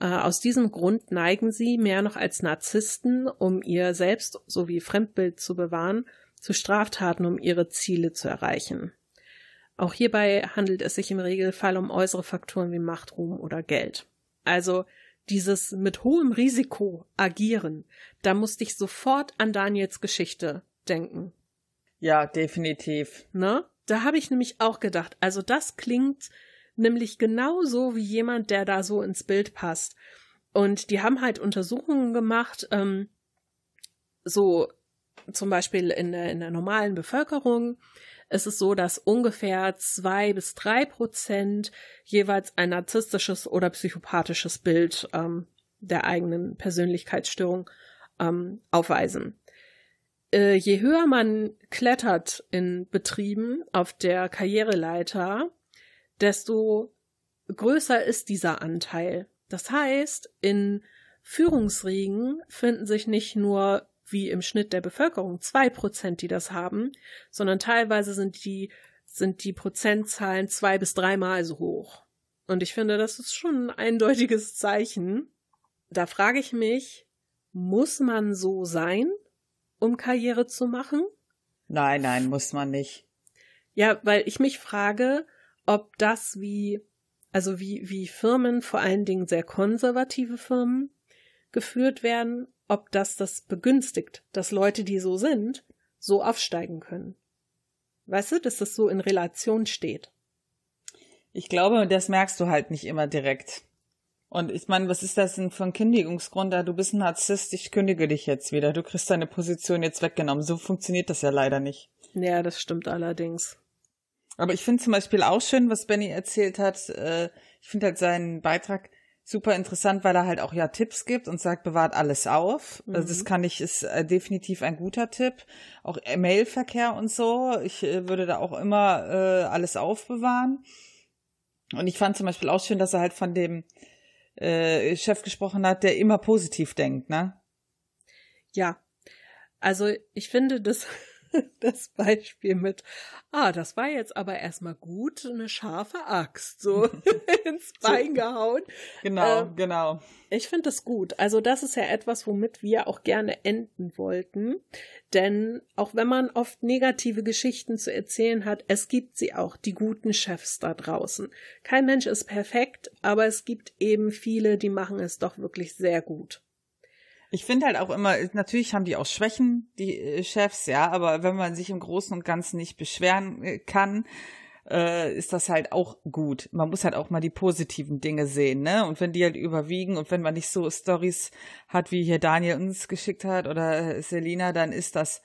Äh, aus diesem Grund neigen sie, mehr noch als Narzissten, um ihr Selbst- sowie Fremdbild zu bewahren, zu Straftaten, um ihre Ziele zu erreichen. Auch hierbei handelt es sich im Regelfall um äußere Faktoren wie Macht, Ruhm oder Geld. Also dieses mit hohem Risiko agieren, da musste ich sofort an Daniels Geschichte denken. Ja, definitiv. Ne? Da habe ich nämlich auch gedacht, also das klingt nämlich genauso wie jemand, der da so ins Bild passt. Und die haben halt Untersuchungen gemacht, ähm, so zum Beispiel in der, in der normalen Bevölkerung ist es so, dass ungefähr zwei bis drei Prozent jeweils ein narzisstisches oder psychopathisches Bild ähm, der eigenen Persönlichkeitsstörung ähm, aufweisen. Äh, je höher man klettert in Betrieben auf der Karriereleiter, desto größer ist dieser Anteil. Das heißt, in Führungsriegen finden sich nicht nur wie im Schnitt der Bevölkerung zwei Prozent, die das haben, sondern teilweise sind die, sind die Prozentzahlen zwei bis dreimal so hoch. Und ich finde, das ist schon ein eindeutiges Zeichen. Da frage ich mich, muss man so sein, um Karriere zu machen? Nein, nein, muss man nicht. Ja, weil ich mich frage, ob das wie, also wie, wie Firmen, vor allen Dingen sehr konservative Firmen, geführt werden, ob das das begünstigt, dass Leute, die so sind, so aufsteigen können. Weißt du, dass das so in Relation steht? Ich glaube, das merkst du halt nicht immer direkt. Und ich meine, was ist das denn für ein Kündigungsgrund? Du bist ein Narzisst, ich kündige dich jetzt wieder. Du kriegst deine Position jetzt weggenommen. So funktioniert das ja leider nicht. Ja, das stimmt allerdings. Aber ich finde zum Beispiel auch schön, was Benny erzählt hat. Äh, ich finde halt seinen Beitrag super interessant, weil er halt auch ja Tipps gibt und sagt, bewahrt alles auf. Mhm. Also das mhm. kann ich, ist äh, definitiv ein guter Tipp. Auch Mailverkehr und so. Ich äh, würde da auch immer äh, alles aufbewahren. Und ich fand zum Beispiel auch schön, dass er halt von dem äh, Chef gesprochen hat, der immer positiv denkt, ne? Ja. Also ich finde das, das Beispiel mit, ah, das war jetzt aber erstmal gut, eine scharfe Axt, so ins Bein gehauen. Genau, Ähm, genau. Ich finde das gut. Also das ist ja etwas, womit wir auch gerne enden wollten. Denn auch wenn man oft negative Geschichten zu erzählen hat, es gibt sie auch, die guten Chefs da draußen. Kein Mensch ist perfekt, aber es gibt eben viele, die machen es doch wirklich sehr gut. Ich finde halt auch immer, natürlich haben die auch Schwächen, die äh, Chefs, ja, aber wenn man sich im Großen und Ganzen nicht beschweren äh, kann, äh, ist das halt auch gut. Man muss halt auch mal die positiven Dinge sehen, ne? Und wenn die halt überwiegen und wenn man nicht so Stories hat, wie hier Daniel uns geschickt hat oder äh, Selina, dann ist das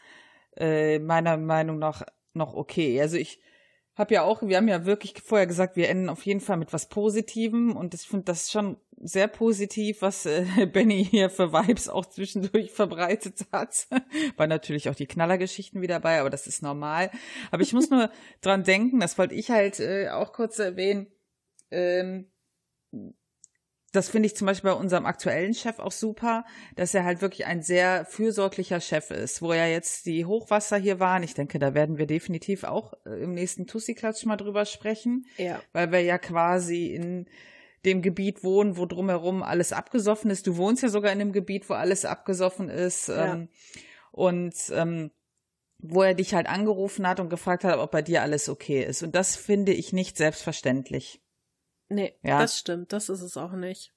meiner Meinung nach noch okay. Also ich habe ja auch, wir haben ja wirklich vorher gesagt, wir enden auf jeden Fall mit was Positivem und ich finde das schon sehr positiv, was äh, Benny hier für Vibes auch zwischendurch verbreitet hat. War natürlich auch die Knallergeschichten wieder dabei, aber das ist normal. Aber ich muss nur dran denken, das wollte ich halt äh, auch kurz erwähnen. Ähm, das finde ich zum Beispiel bei unserem aktuellen Chef auch super, dass er halt wirklich ein sehr fürsorglicher Chef ist, wo ja jetzt die Hochwasser hier waren. Ich denke, da werden wir definitiv auch äh, im nächsten Tussi-Klatsch mal drüber sprechen, Ja. weil wir ja quasi in dem Gebiet wohnen, wo drumherum alles abgesoffen ist. Du wohnst ja sogar in einem Gebiet, wo alles abgesoffen ist. Ja. Ähm, und ähm, wo er dich halt angerufen hat und gefragt hat, ob bei dir alles okay ist. Und das finde ich nicht selbstverständlich. Nee, Ja. das stimmt, das ist es auch nicht.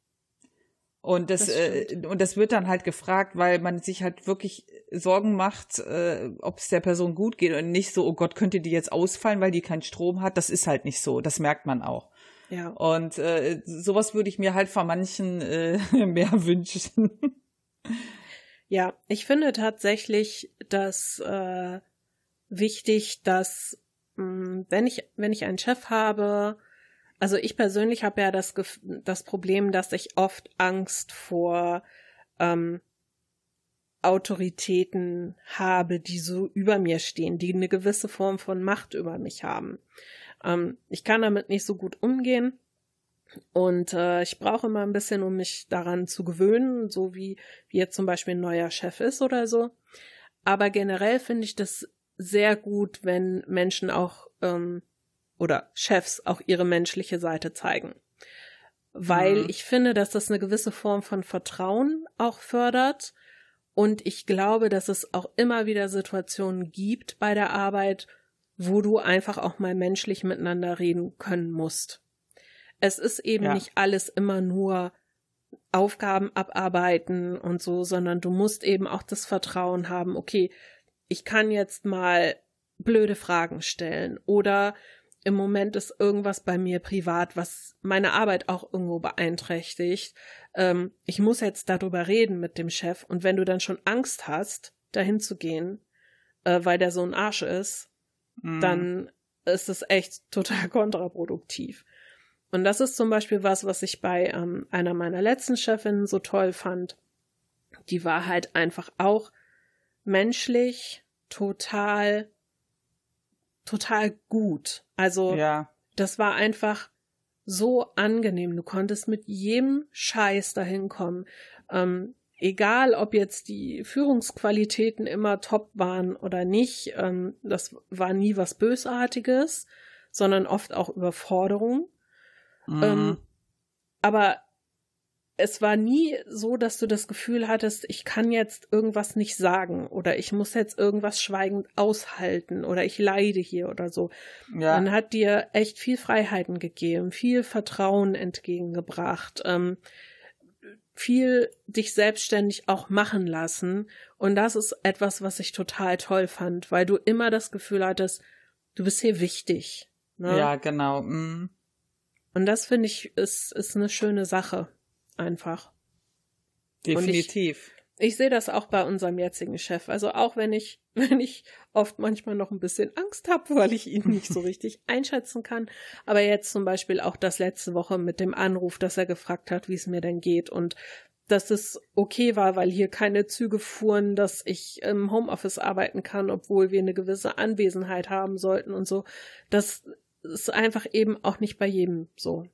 Und das, Das äh, und das wird dann halt gefragt, weil man sich halt wirklich Sorgen macht, äh, ob es der Person gut geht und nicht so, oh Gott, könnte die jetzt ausfallen, weil die keinen Strom hat. Das ist halt nicht so. Das merkt man auch. Ja. Und äh, sowas würde ich mir halt von manchen äh, mehr wünschen. Ja, ich finde tatsächlich das äh, wichtig, dass mh, wenn ich wenn ich einen Chef habe, also ich persönlich habe ja das das Problem, dass ich oft Angst vor ähm, Autoritäten habe, die so über mir stehen, die eine gewisse Form von Macht über mich haben. Ähm, ich kann damit nicht so gut umgehen. Und äh, ich brauche immer ein bisschen, um mich daran zu gewöhnen, so wie, wie jetzt zum Beispiel ein neuer Chef ist oder so. Aber generell finde ich das sehr gut, wenn Menschen auch ähm, oder Chefs auch ihre menschliche Seite zeigen. Weil Mhm. ich finde, dass das eine gewisse Form von Vertrauen auch fördert. Und ich glaube, dass es auch immer wieder Situationen gibt bei der Arbeit, wo du einfach auch mal menschlich miteinander reden können musst. Es ist eben Ja. nicht alles immer nur Aufgaben abarbeiten und so, sondern du musst eben auch das Vertrauen haben, okay, ich kann jetzt mal blöde Fragen stellen oder im Moment ist irgendwas bei mir privat, was meine Arbeit auch irgendwo beeinträchtigt. Ähm, ich muss jetzt darüber reden mit dem Chef und wenn du dann schon Angst hast, dahin zu gehen, äh, weil der so ein Arsch ist, Mhm. dann ist es echt total kontraproduktiv. Und das ist zum Beispiel was, was ich bei ähm, einer meiner letzten Chefinnen so toll fand. Die war halt einfach auch menschlich total, total gut. Also ja. das war einfach so angenehm. Du konntest mit jedem Scheiß dahin kommen. Ähm, egal, ob jetzt die Führungsqualitäten immer top waren oder nicht, ähm, das war nie was Bösartiges, sondern oft auch Überforderung. Mhm. Ähm, aber es war nie so, dass du das Gefühl hattest, ich kann jetzt irgendwas nicht sagen oder ich muss jetzt irgendwas schweigend aushalten oder ich leide hier oder so. ja. Man hat dir echt viel Freiheiten gegeben, viel Vertrauen entgegengebracht, ähm, viel dich selbstständig auch machen lassen. Und das ist etwas, was ich total toll fand, weil du immer das Gefühl hattest, du bist hier wichtig. Ne? ja, genau. Mhm. Und das finde ich ist, ist eine schöne Sache. Einfach. Definitiv. Ich sehe das auch bei unserem jetzigen Chef. Also auch wenn ich, wenn ich oft manchmal noch ein bisschen Angst habe, weil ich ihn nicht so richtig einschätzen kann. Aber jetzt zum Beispiel auch das letzte Woche mit dem Anruf, dass er gefragt hat, wie es mir denn geht und dass es okay war, weil hier keine Züge fuhren, dass ich im Homeoffice arbeiten kann, obwohl wir eine gewisse Anwesenheit haben sollten und so. Das ist einfach eben auch nicht bei jedem so.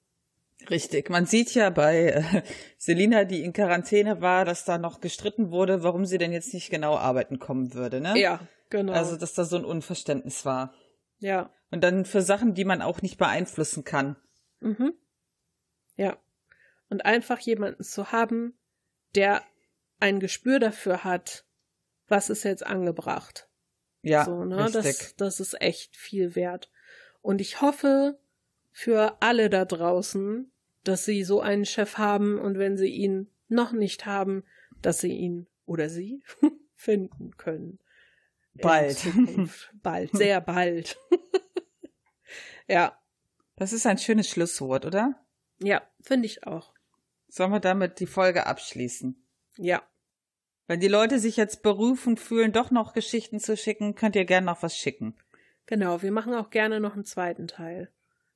Richtig. Man sieht ja bei äh, Selina, die in Quarantäne war, dass da noch gestritten wurde, warum sie denn jetzt nicht genau arbeiten kommen würde, ne? Ja, genau. Also, dass da so ein Unverständnis war. ja. Und dann für Sachen, die man auch nicht beeinflussen kann. Mhm. Ja. Und einfach jemanden zu haben, der ein Gespür dafür hat, was ist jetzt angebracht. Ja, so, ne? richtig. Das, das ist echt viel wert. Und ich hoffe für alle da draußen, dass sie so einen Chef haben und wenn sie ihn noch nicht haben, dass sie ihn oder sie finden können. Bald. Bald, sehr bald. ja, Das ist ein schönes Schlusswort, oder? ja, finde ich auch. Sollen wir damit die Folge abschließen? Ja, Wenn die Leute sich jetzt berufen fühlen, doch noch Geschichten zu schicken, könnt ihr gerne noch was schicken. genau. Wir machen auch gerne noch einen zweiten Teil.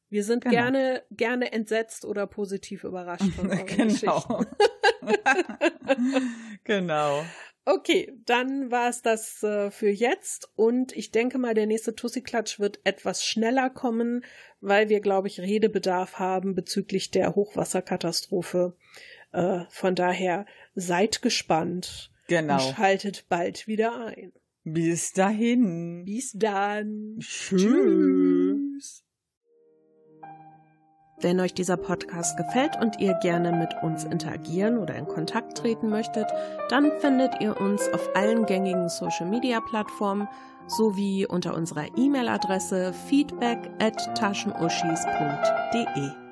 Wir sind Genau. gerne, gerne entsetzt oder positiv überrascht von euren genau. Geschichten. genau. Okay, dann war es das äh, für jetzt und ich denke mal, der nächste Tussi-Klatsch wird etwas schneller kommen, weil wir, glaube ich, Redebedarf haben bezüglich der Hochwasserkatastrophe. Äh, von daher seid gespannt Genau. und schaltet bald wieder ein. Bis dahin. Bis dann. Tschüss. Wenn euch dieser Podcast gefällt und ihr gerne mit uns interagieren oder in Kontakt treten möchtet, dann findet ihr uns auf allen gängigen Social-Media-Plattformen sowie unter unserer E-Mail-Adresse feedback at taschenuschis.de.